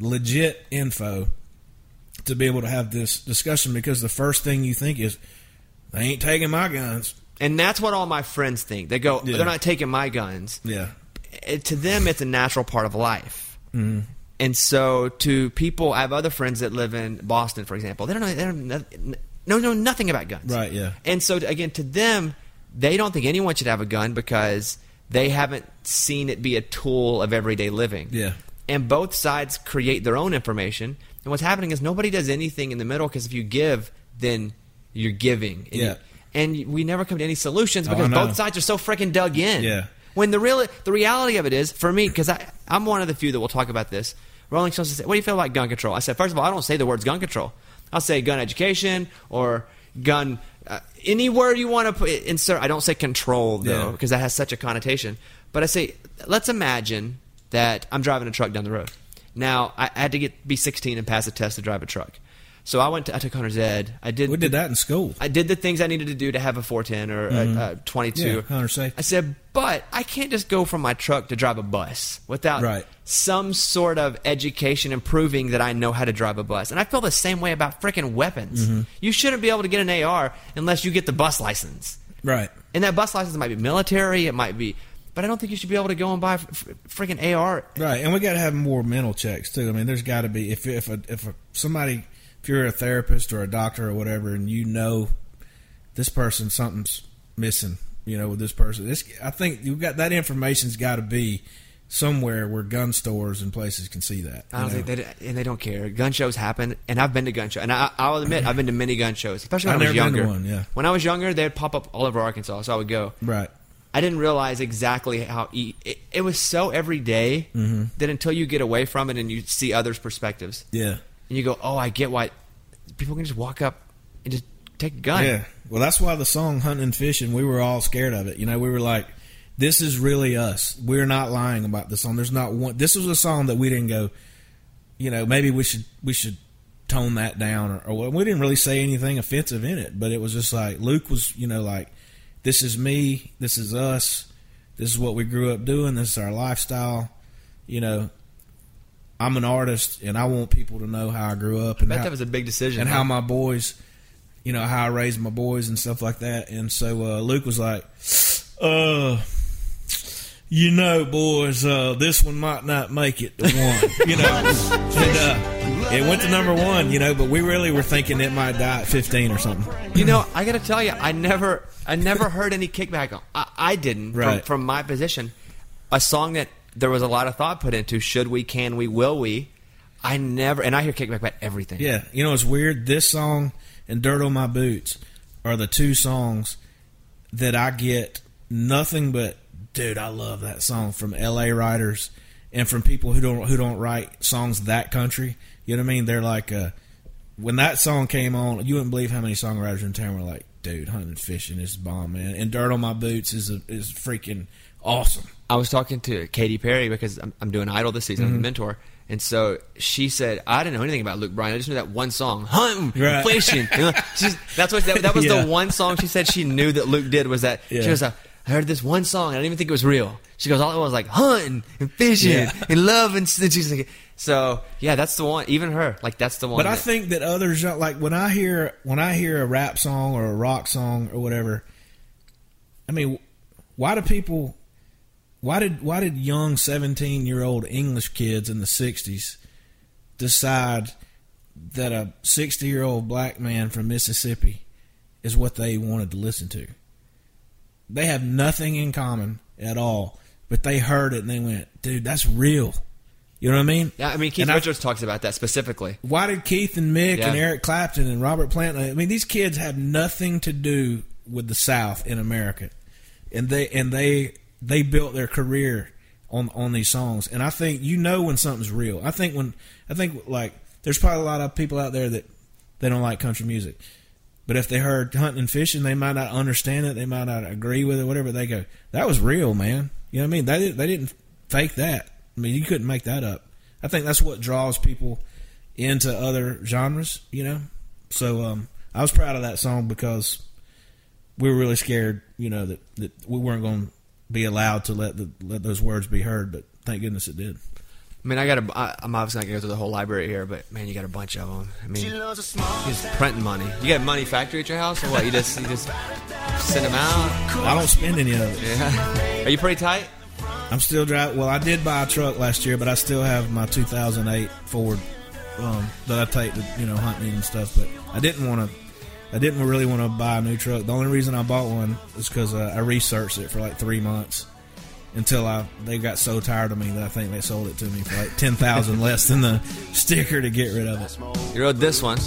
legit info to be able to have this discussion. Because the first thing you think is, they ain't taking my guns. And that's what all my friends think. They go, Yeah. they're not taking my guns. Yeah. It, to them, it's a natural part of life. Mm-hmm. And so, to people, I have other friends that live in Boston, for example. They don't know, they don't know, no, know nothing about guns. Right, yeah. And so, again, to them, they don't think anyone should have a gun because they haven't seen it be a tool of everyday living. Yeah. And both sides create their own information. And what's happening is nobody does anything in the middle because if you give, then you're giving. And Yeah. you- and we never come to any solutions Oh, because I know. both sides are so freaking dug in. Yeah. When the real the reality of it is, for me, because I'm one of the few that will talk about this. Rolling Stones said, "What do you feel about gun control?" I said, first of all, I don't say the words gun control. I'll say gun education or gun uh, any word you want to put, insert. I don't say control though Yeah. because that has such a connotation. But I say, let's imagine that I'm driving a truck down the road. Now I, I had to get be 16 and pass a test to drive a truck. So I went to I took hunter's ed. I did We did that in school. I did the things I needed to do to have a 410 or a, a 22. Mm-hmm. Yeah, hunter safety. I said, but I can't just go from my truck to drive a bus without Right. some sort of education and proving that I know how to drive a bus. And I feel the same way about freaking weapons. Mm-hmm. You shouldn't be able to get an AR unless you get the bus license. Right. And that bus license might be military, it might be, but I don't think you should be able to go and buy freaking AR. Right, and we got to have more mental checks too. I mean, there's got to be if if a, if a, somebody if you're a therapist or a doctor or whatever, and you know this person something's missing, you know, with this person. This I think you've got that information's got to be somewhere where gun stores and places can see that. I don't think know? they and they don't care. Gun shows happen, and I've been to gun shows, and I, I'll admit I've been to many gun shows, especially when I've I was never been to younger. one, yeah. When I was younger, they'd pop up all over Arkansas, so I would go. right. I didn't realize exactly how e- it, it was so everyday Mm-hmm. that until you get away from it and you see others' perspectives, Yeah. And you go, "Oh, I get why people can just walk up and just take a gun." Yeah. Well, that's why the song "Hunting and Fishing" we were all scared of it. You know, we were like, "This is really us. We're not lying about this song. There's not one. This was a song that we didn't go. You know, maybe we should we should tone that down, or, or we didn't really say anything offensive in it. But it was just like Luke was, you know, like, "This is me. This is us." This is what we grew up doing. This is our lifestyle. You know, I'm an artist, and I want people to know how I grew up and bet how, that was a big decision. and huh? how my boys, you know, how I raised my boys and stuff like that. And so uh, Luke was like, uh, you know, boys, uh, this one might not make it to one, you know. and uh, it went to number one, you know, but we really were thinking it might die at 15 or something. You know, I got to tell you, I never, I never heard any kickback. I, I didn't Right. from, from my position. A song that there was a lot of thought put into. Should we? Can we? Will we? I never, and I hear kickback about everything. Yeah, you know it's weird. This song and "Dirt on My Boots" are the two songs that I get nothing but dude. I love that song from L.A. writers and from people who don't who don't write songs that country. You know what I mean? They're like, uh, when that song came on, you wouldn't believe how many songwriters in town were like, dude, hunting fishing is bomb, man. And "Dirt on My Boots" is a, is freaking awesome. I was talking to Katy Perry because I'm, I'm doing Idol this season. I'm Mm-hmm. the mentor. And so she said, I didn't know anything about Luke Bryan. I just knew that one song, hunting, Right. fishing. You know, she's, that's what that, that was Yeah. the one song she said she knew that Luke did was that Yeah. she was like, I heard this one song. and I didn't even think it was real. She goes, all it was like hunting and fishing Yeah. and love and, she's like, so yeah, that's the one. Even her, like that's the one. But I think that others like when I hear when I hear a rap song or a rock song or whatever. I mean, why do people? Why did why did young seventeen year old English kids in the '60s decide that a sixty year old black man from Mississippi is what they wanted to listen to? They have nothing in common at all, but they heard it and they went, "Dude, that's real." You know what I mean? yeah, I mean, Keith And I- Richards talks about that specifically. why did Keith and Mick Yeah. and Eric Clapton and Robert Plant? I mean, these kids have nothing to do with the South in America, and they and they they built their career on on these songs. And I think you know when something's real. I think when I think like there's probably a lot of people out there that they don't like country music, but if they heard hunting and fishing, they might not understand it. They might not agree with it. Whatever they go, that was real, man. You know what I mean? They they didn't fake that. I mean, you couldn't make that up. I think that's what draws people into other genres, you know. So um, I was proud of that song because we were really scared, you know, that, that we weren't going be allowed to let the let those words be heard. But thank goodness it did. I mean, I got a. I, I'm obviously not gonna go through the whole library here, but man, you got a bunch of them. I mean, he's printing money. You got money factory at your house, or what? You just you just send them out. I don't spend any of it. Yeah. Are you pretty tight? I'm still driving. Well, I did buy a truck last year, but I still have my 2008 Ford um, that I take to you know hunting and stuff. But I didn't want to. I didn't really want to buy a new truck. The only reason I bought one is because uh, I researched it for like three months until I they got so tired of me that I think they sold it to me for like ten thousand less than the sticker to get rid of it. You wrote this one.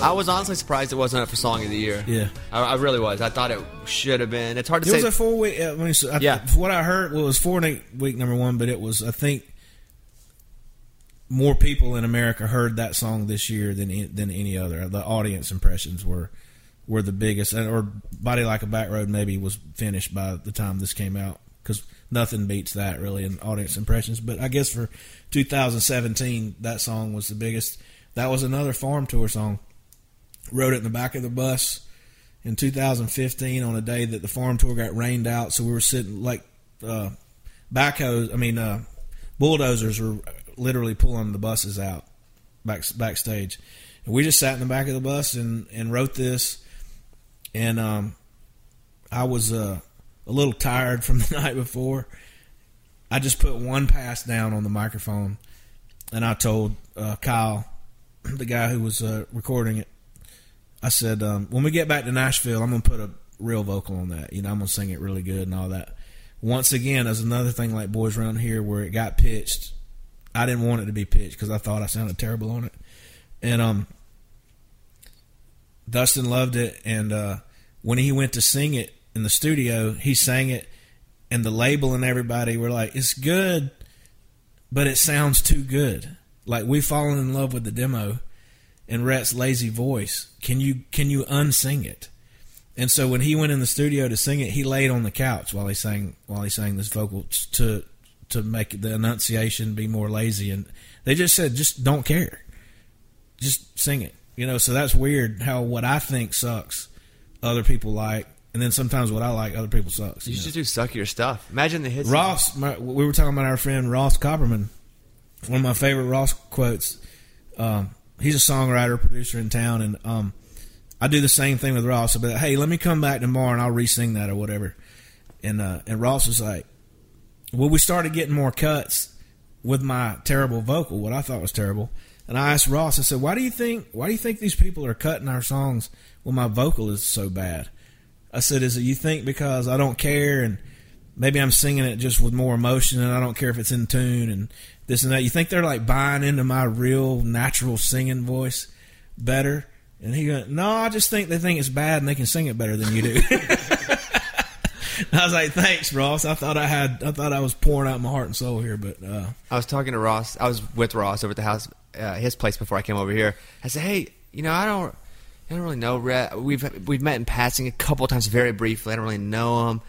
I was honestly surprised it wasn't up for song of the year. Yeah. I, I really was. I thought it should have been. It's hard to say. It was a four week. I mean, so I, Yeah. What I heard, well, it was four week week number one, but it was I think more people in America heard that song this year than than any other. The audience impressions were were the biggest, or Body Like a Back Road maybe was finished by the time this came out because nothing beats that really in audience impressions. But I guess for 2017, that song was the biggest. That was another farm tour song. Wrote it in the back of the bus in 2015 on a day that the farm tour got rained out. So we were sitting like uh, backhoes. I mean, uh, bulldozers were literally pulling the buses out back backstage, and we just sat in the back of the bus and and wrote this. And um, I was uh, a little tired from the night before. I just put one pass down on the microphone, and I told uh, Kyle, the guy who was uh, recording it, I said, um, when we get back to Nashville, I'm going to put a real vocal on that. You know, I'm going to sing it really good and all that. Once again, there's another thing like Boys Around Here where it got pitched. I didn't want it to be pitched because I thought I sounded terrible on it. And um, Dustin loved it. And uh, when he went to sing it in the studio, he sang it. And the label and everybody were like, it's good, but it sounds too good. Like we've fallen in love with the demo and Rhett's lazy voice. Can you can you unsing it? And so when he went in the studio to sing it, he laid on the couch while he sang while he sang this vocal to to make the enunciation be more lazy. And they just said, just don't care, just sing it. You know, so that's weird how what I think sucks, other people like, and then sometimes what I like, other people sucks. You you know? should just do suckier stuff. Imagine the hits. Ross, my, we were talking about our friend Ross Copperman. One of my favorite Ross quotes. Um, he's a songwriter, producer in town, and um, I do the same thing with Ross. I'll be like, hey, let me come back tomorrow and I'll re-sing that or whatever. And uh, and Ross was like, well, we started getting more cuts with my terrible vocal, what I thought was terrible. And I asked Ross, I said, why do you think why do you think these people are cutting our songs when my vocal is so bad? I said, is it you think because I don't care and maybe I'm singing it just with more emotion and I don't care if it's in tune and this and that. You think they're like buying into my real natural singing voice better? And he goes, no, I just think they think it's bad and they can sing it better than you do. I was like, thanks, Ross. I thought I had, I thought I was pouring out my heart and soul here, but uh, I was talking to Ross. I was with Ross over at the house, uh, his place before I came over here. I said, "Hey, you know, I don't, I don't really know Rhett. We've we've met in passing a couple times, very briefly. I don't really know him.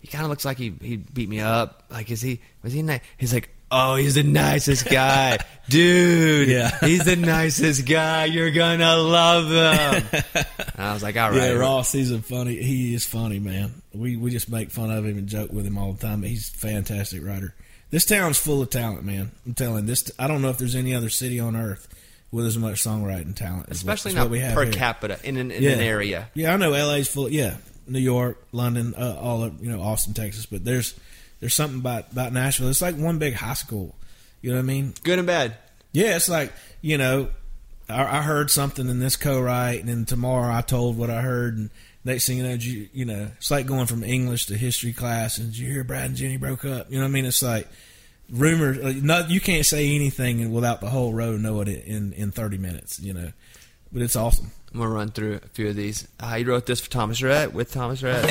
He kind of looks like he he beat me up. Like, is he was he nice? He's like, oh, he's the nicest guy, dude. Yeah. he's the nicest guy. You're gonna love him. and I was like, all right, yeah, Ross, he's a funny. He is funny, man. We we just make fun of him and joke with him all the time. But he's a fantastic writer. This town's full of talent, man. I'm telling this. I don't know if there's any other city on earth with as much songwriting talent, as what- especially not we have per here. capita in an, in Yeah. an area. Yeah, I know LA's full. Yeah, New York, London, uh, all of you know, Austin, Texas. But there's there's something about about Nashville. It's like one big high school. You know what I mean? Good and bad. Yeah, it's like you know, I, I heard something in this co-write, and then tomorrow I told what I heard, and next thing you know, you you know, it's like going from English to history class, and you hear Brad and Jenny broke up? You know what I mean? It's like rumors. Like, no, you can't say anything without the whole row knowing it in in thirty minutes. You know, but it's awesome. I'm gonna run through a few of these. Uh, you wrote this for Thomas Rhett with Thomas Rhett.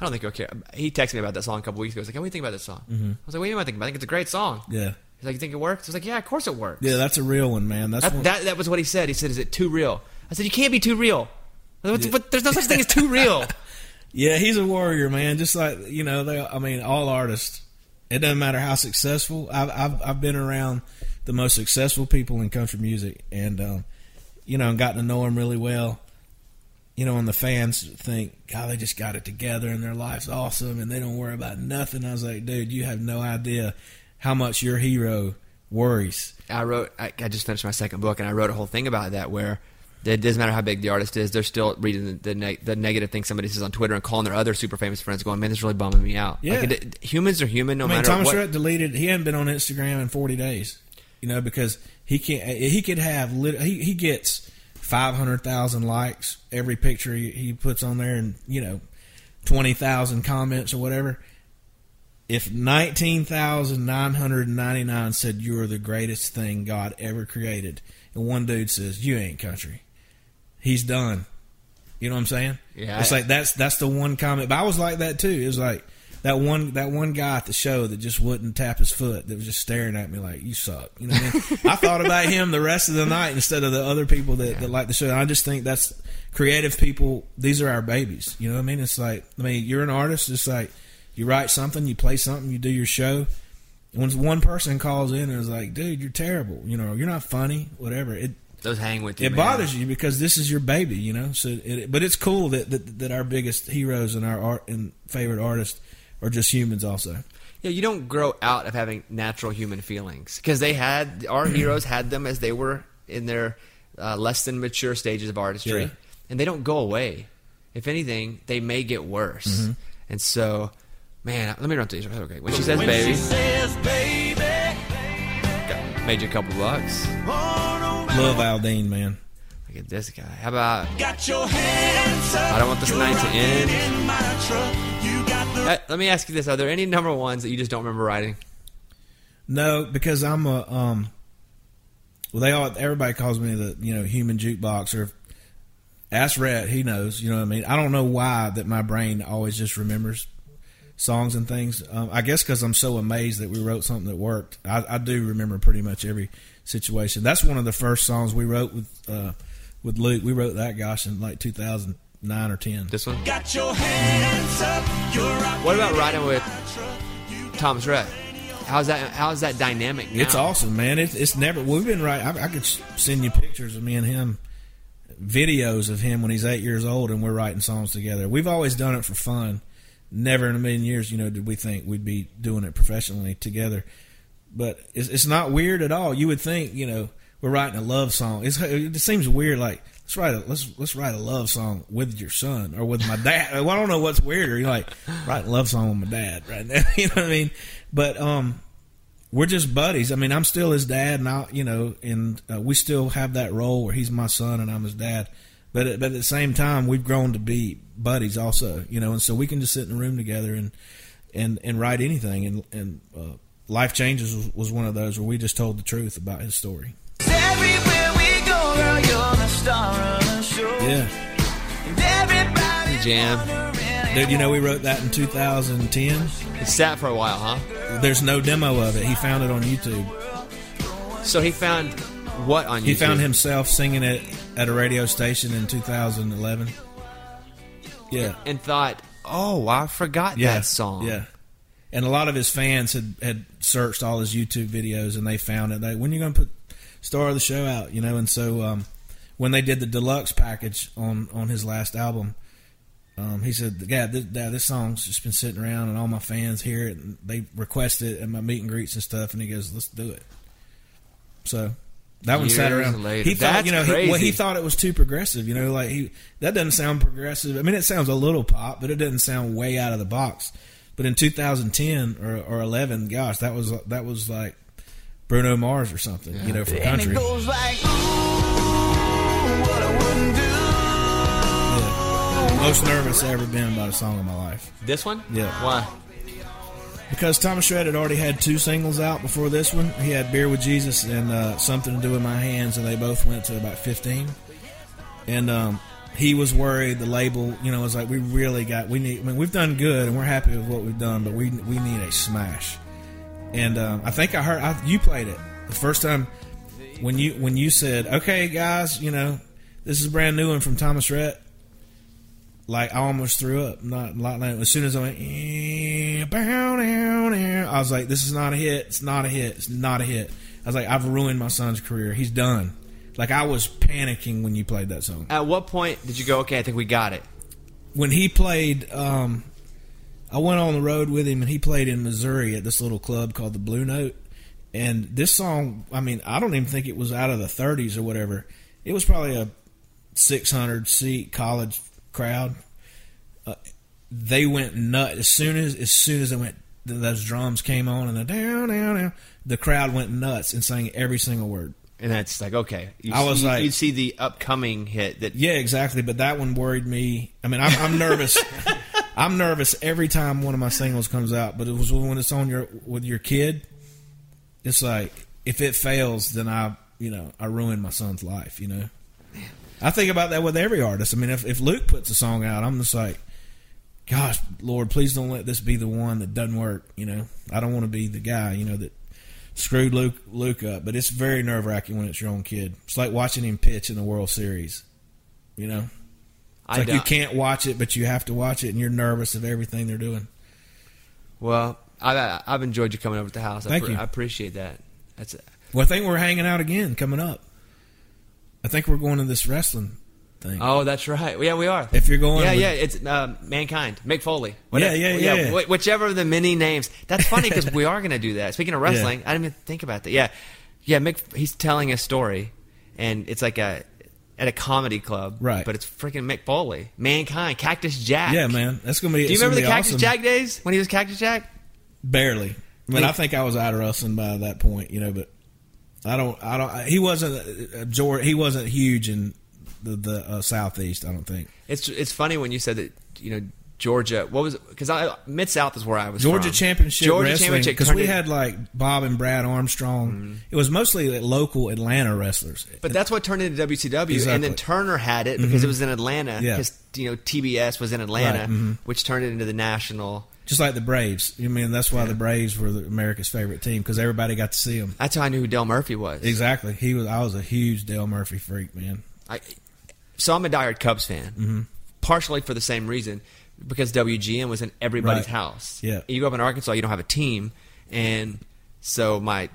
I don't think he'll care. He texted me about that song a couple weeks ago. He's like, "What do you think about this song?" Mm-hmm. I was like, "What do you mean I think about? it? I think it's a great song." Yeah. He's like, "You think it works?" I was like, "Yeah, of course it works." Yeah, that's a real one, man. That's That, one, that that was what he said. He said, "Is it too real?" I said, "You can't be too real." Said, But there's no such thing as too real. Yeah, he's a warrior, man. Just like you know, they, I mean, all artists. It doesn't matter how successful. I've I've, I've been around the most successful people in country music, and um, you know, and gotten to know them really well. You know, and the fans think, God, they just got it together, and their life's awesome, and they don't worry about nothing. I was like, dude, you have no idea how much your hero worries. I wrote. I, I just finished my second book, and I wrote a whole thing about that where. It doesn't matter how big the artist is; they're still reading the the, neg- the negative thing somebody says on Twitter and calling their other super famous friends, going, "Man, this is really bumming me out." Yeah. like, it, humans are human, no I mean, matter Thomas what. Rhett deleted. He hadn't been on Instagram in forty days. You know, because he can't. He could have. He he gets five hundred thousand likes every picture he, he puts on there, and you know, twenty thousand comments or whatever. If nineteen thousand nine hundred ninety nine said you are the greatest thing God ever created, and one dude says you ain't country, he's done. You know what I'm saying? Yeah, It's like that's that's the one comment. But I was like that too. It was like that one that one guy at the show that just wouldn't tap his foot. That was just staring at me like you suck. You know what I mean? I thought about him the rest of the night instead of the other people that, that like the show. I just think that's creative people. These are our babies. You know what I mean? It's like I mean you're an artist. It's like you write something, you play something, you do your show. When one person calls in and is like, "Dude, you're terrible," you know, you're not funny, whatever. It Those hang with you. it man. bothers you because this is your baby, you know. So, it, but it's cool that, that that our biggest heroes and our art and favorite artists are just humans, also. Yeah, you don't grow out of having natural human feelings because they had our heroes had them as they were in their uh, less than mature stages of artistry, Yeah. and they don't go away. If anything, they may get worse. Mm-hmm. And so, man, let me run through these. Okay, when she says When "baby," she says, baby, got- made you a couple bucks. oh, no Love Aldean, man. Look at this guy. How about? Got your hands up. I don't want this night to end. Let me ask you this: Are there any number ones that you just don't remember writing? No, because I'm a um. Well, they all everybody calls me the you know human jukebox or ask Rhett, he knows. You know what I mean. I don't know why that my brain always just remembers songs and things. Um, I guess because I'm so amazed that we wrote something that worked. I, I do remember pretty much every situation. That's one of the first songs we wrote with uh, with Luke. We wrote that gosh in like 2009 or 10. This one. got your hands up. You're What about riding with my truck. You got Thomas Rhett? How's that? How's that dynamic? Now? It's awesome, man. It's it's never. We've been right. I, I could send you pictures of me and him, videos of him when he's eight years old, and we're writing songs together. We've always done it for fun. Never in a million years, you know, did we think we'd be doing it professionally together. But it's, it's not weird at all. You would think, you know, we're writing a love song. It's, it seems weird. Like let's write a let's let's write a love song with your son or with my dad. Well, I don't know what's weirder. You're like write a love song with my dad right now. You know what I mean? But um, we're just buddies. I mean, I'm still his dad, and I, you know, and uh, we still have that role where he's my son and I'm his dad. But at, but at the same time, we've grown to be buddies also, you know, and so we can just sit in a room together and and and write anything. And and uh, life changes was one of those where we just told the truth about his story. Yeah, And everybody Jam. dude, you know, we wrote that in 2010. It sat for a while, huh? There's no demo of it. He found it on YouTube. So he found what on YouTube? He found himself singing it at a radio station in 2011. Yeah. and thought, "Oh, I forgot yeah, that song." Yeah, and a lot of his fans had had searched all his YouTube videos and they found it. They, when you going to put Star of the Show out? You know, and so um, when they did the deluxe package on on his last album, um, he said, "Yeah, this, Dad, this song's just been sitting around, and all my fans hear it, and they request it at my meet and greets and stuff." And he goes, "Let's do it." So. That one sat around. later. He thought, That's you know, he, well, he thought it was too progressive. You know, like he that doesn't sound progressive. I mean, it sounds a little pop, but it doesn't sound way out of the box. But in 2010 or, or 11, gosh, that was that was like Bruno Mars or something. You know, for And country. Most nervous I've ever been about a song in my life This one? Yeah. Why? because Thomas Rhett had already had two singles out before this one. He had "Beer with Jesus" and uh, "Something to Do with My Hands," and they both went to about 15. And um, he was worried. The label, you know, was like, "We really got. We need. I mean, we've done good, and we're happy with what we've done, but we we need a smash." And um, I think I heard I, you played it the first time when you when you said, "Okay, guys, you know, this is a brand new one from Thomas Rhett." Like I almost threw up. Not like as soon as I went, "Eh, bow, down, down," I was like, "This is not a hit. It's not a hit. It's not a hit." I was like, "I've ruined my son's career. He's done." Like I was panicking when you played that song. At what point did you go? Okay, I think we got it. When he played, um, I went on the road with him, and he played in Missouri at this little club called the Blue Note. And this song, I mean, I don't even think it was out of the 30s or whatever. It was probably a 600 seat college crowd. Uh, they went nuts as soon as as soon as they went. Those drums came on and the down down down. The crowd went nuts and sang every single word. And that's like okay. You I was see, like- you see the upcoming hit that Yeah, exactly. But that one worried me. I mean, I'm, I'm nervous. I'm nervous every time one of my singles comes out. But it was when it's on your with your kid. It's like if it fails, then I, you know, I ruin my son's life. You know, I think about that with every artist. I mean, if if Luke puts a song out, I'm just like, gosh, Lord, please don't let this be the one that doesn't work. You know, I don't want to be the guy. You know that screwed Luke Luke up. But it's very nerve wracking when it's your own kid. It's like watching him pitch in the World Series. You know, it's I like you can't watch it, but you have to watch it, and you're nervous of everything they're doing. Well, I, I've enjoyed you coming over to the house. I, Thank pre- you. I appreciate that. That's Well, I think we're hanging out again coming up. I think we're going to this wrestling thing. oh, that's right. Yeah, we are. If you're going, yeah, with- yeah, it's uh, mankind, Mick Foley. Yeah, yeah, yeah. wh- whichever of the many names. That's funny because we are going to do that. Speaking of wrestling, I didn't even think about that. Yeah, yeah. Mick, he's telling a story, and it's like a at a comedy club, Right. But it's freaking Mick Foley, mankind, Cactus Jack. yeah, man, that's gonna be. Do you remember the Cactus awesome. Jack days when he was Cactus Jack? Barely. I mean, Yeah. I think I was out of wrestling by that point, you know. But I don't. I don't. He wasn't. George, he wasn't huge in the the uh, southeast. I don't think. It's it's funny when you said that you know Georgia. What was because I Mid South is where I was. Georgia from. Championship Georgia Wrestling Championship because we had like Bob and Brad Armstrong. Mm-hmm. It was mostly local Atlanta wrestlers. But that's what turned into WCW, and then Turner had it because it was in Atlanta. Yeah. Because you know TBS was in Atlanta, Right, mhm. which turned it into the national. Just like the Braves. I mean, that's why the Braves were the, America's favorite team because everybody got to see them. That's how I knew who Dale Murphy was. Exactly. He was. I was a huge Dale Murphy freak, man. I, so I'm a diehard Cubs fan, Mm-hmm. partially for the same reason because WGN was in everybody's Right. house. Yeah. you go up in Arkansas, you don't have a team, and So my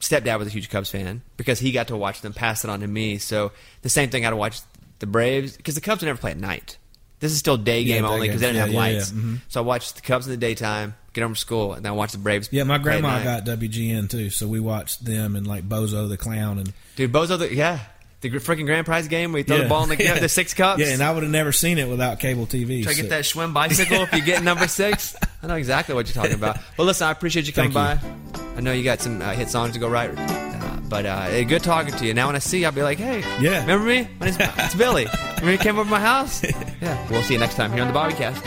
stepdad was a huge Cubs fan because he got to watch them pass it on to me. So the same thing, I got to watch the Braves because the Cubs would never play at night. This is still day game day only because they didn't Yeah, have yeah, lights. yeah. Mhm. So I watched the Cubs in the daytime, get home from school, and then I watched the Braves. Yeah, my grandma got WGN too, so we watched them and like Bozo the Clown and dude Bozo. The, yeah, the freaking grand prize game where you throw yeah. the ball in the, yeah. the six cups. Yeah, and I would have never seen it without cable TV. Try to so- get that Schwinn bicycle if you get number six. I know exactly what you're talking about. But listen, I appreciate you coming Thank by. I know you got some uh, hit songs to go right. But uh, good talking to you. Now when I see you, I'll be like, hey, Yeah. remember me? My name's it's Billy. Remember you came over to my house? Yeah. We'll see you next time here on the Bobbycast.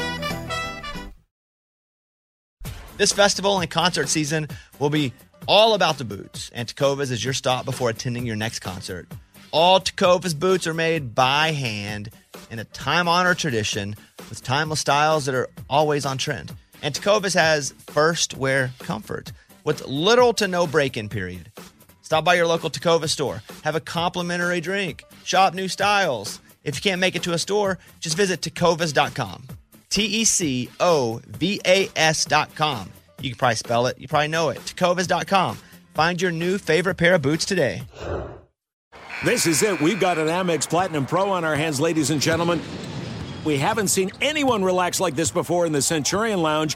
This festival and concert season will be all about the boots, and Tecovas is your stop before attending your next concert. All Tecovas boots are made by hand in a time honored tradition with timeless styles that are always on trend. And Tecovas has first wear comfort with little to no break in period. Stop by your local Tecovas store, have a complimentary drink, shop new styles. If you can't make it to a store, just visit tecovas.com. T E C O V A S.com. You can probably spell it, you probably know it. Tecovas.com. Find your new favorite pair of boots today. This is it. We've got an Amex Platinum Pro on our hands, ladies and gentlemen. We haven't seen anyone relax like this before in the Centurion Lounge.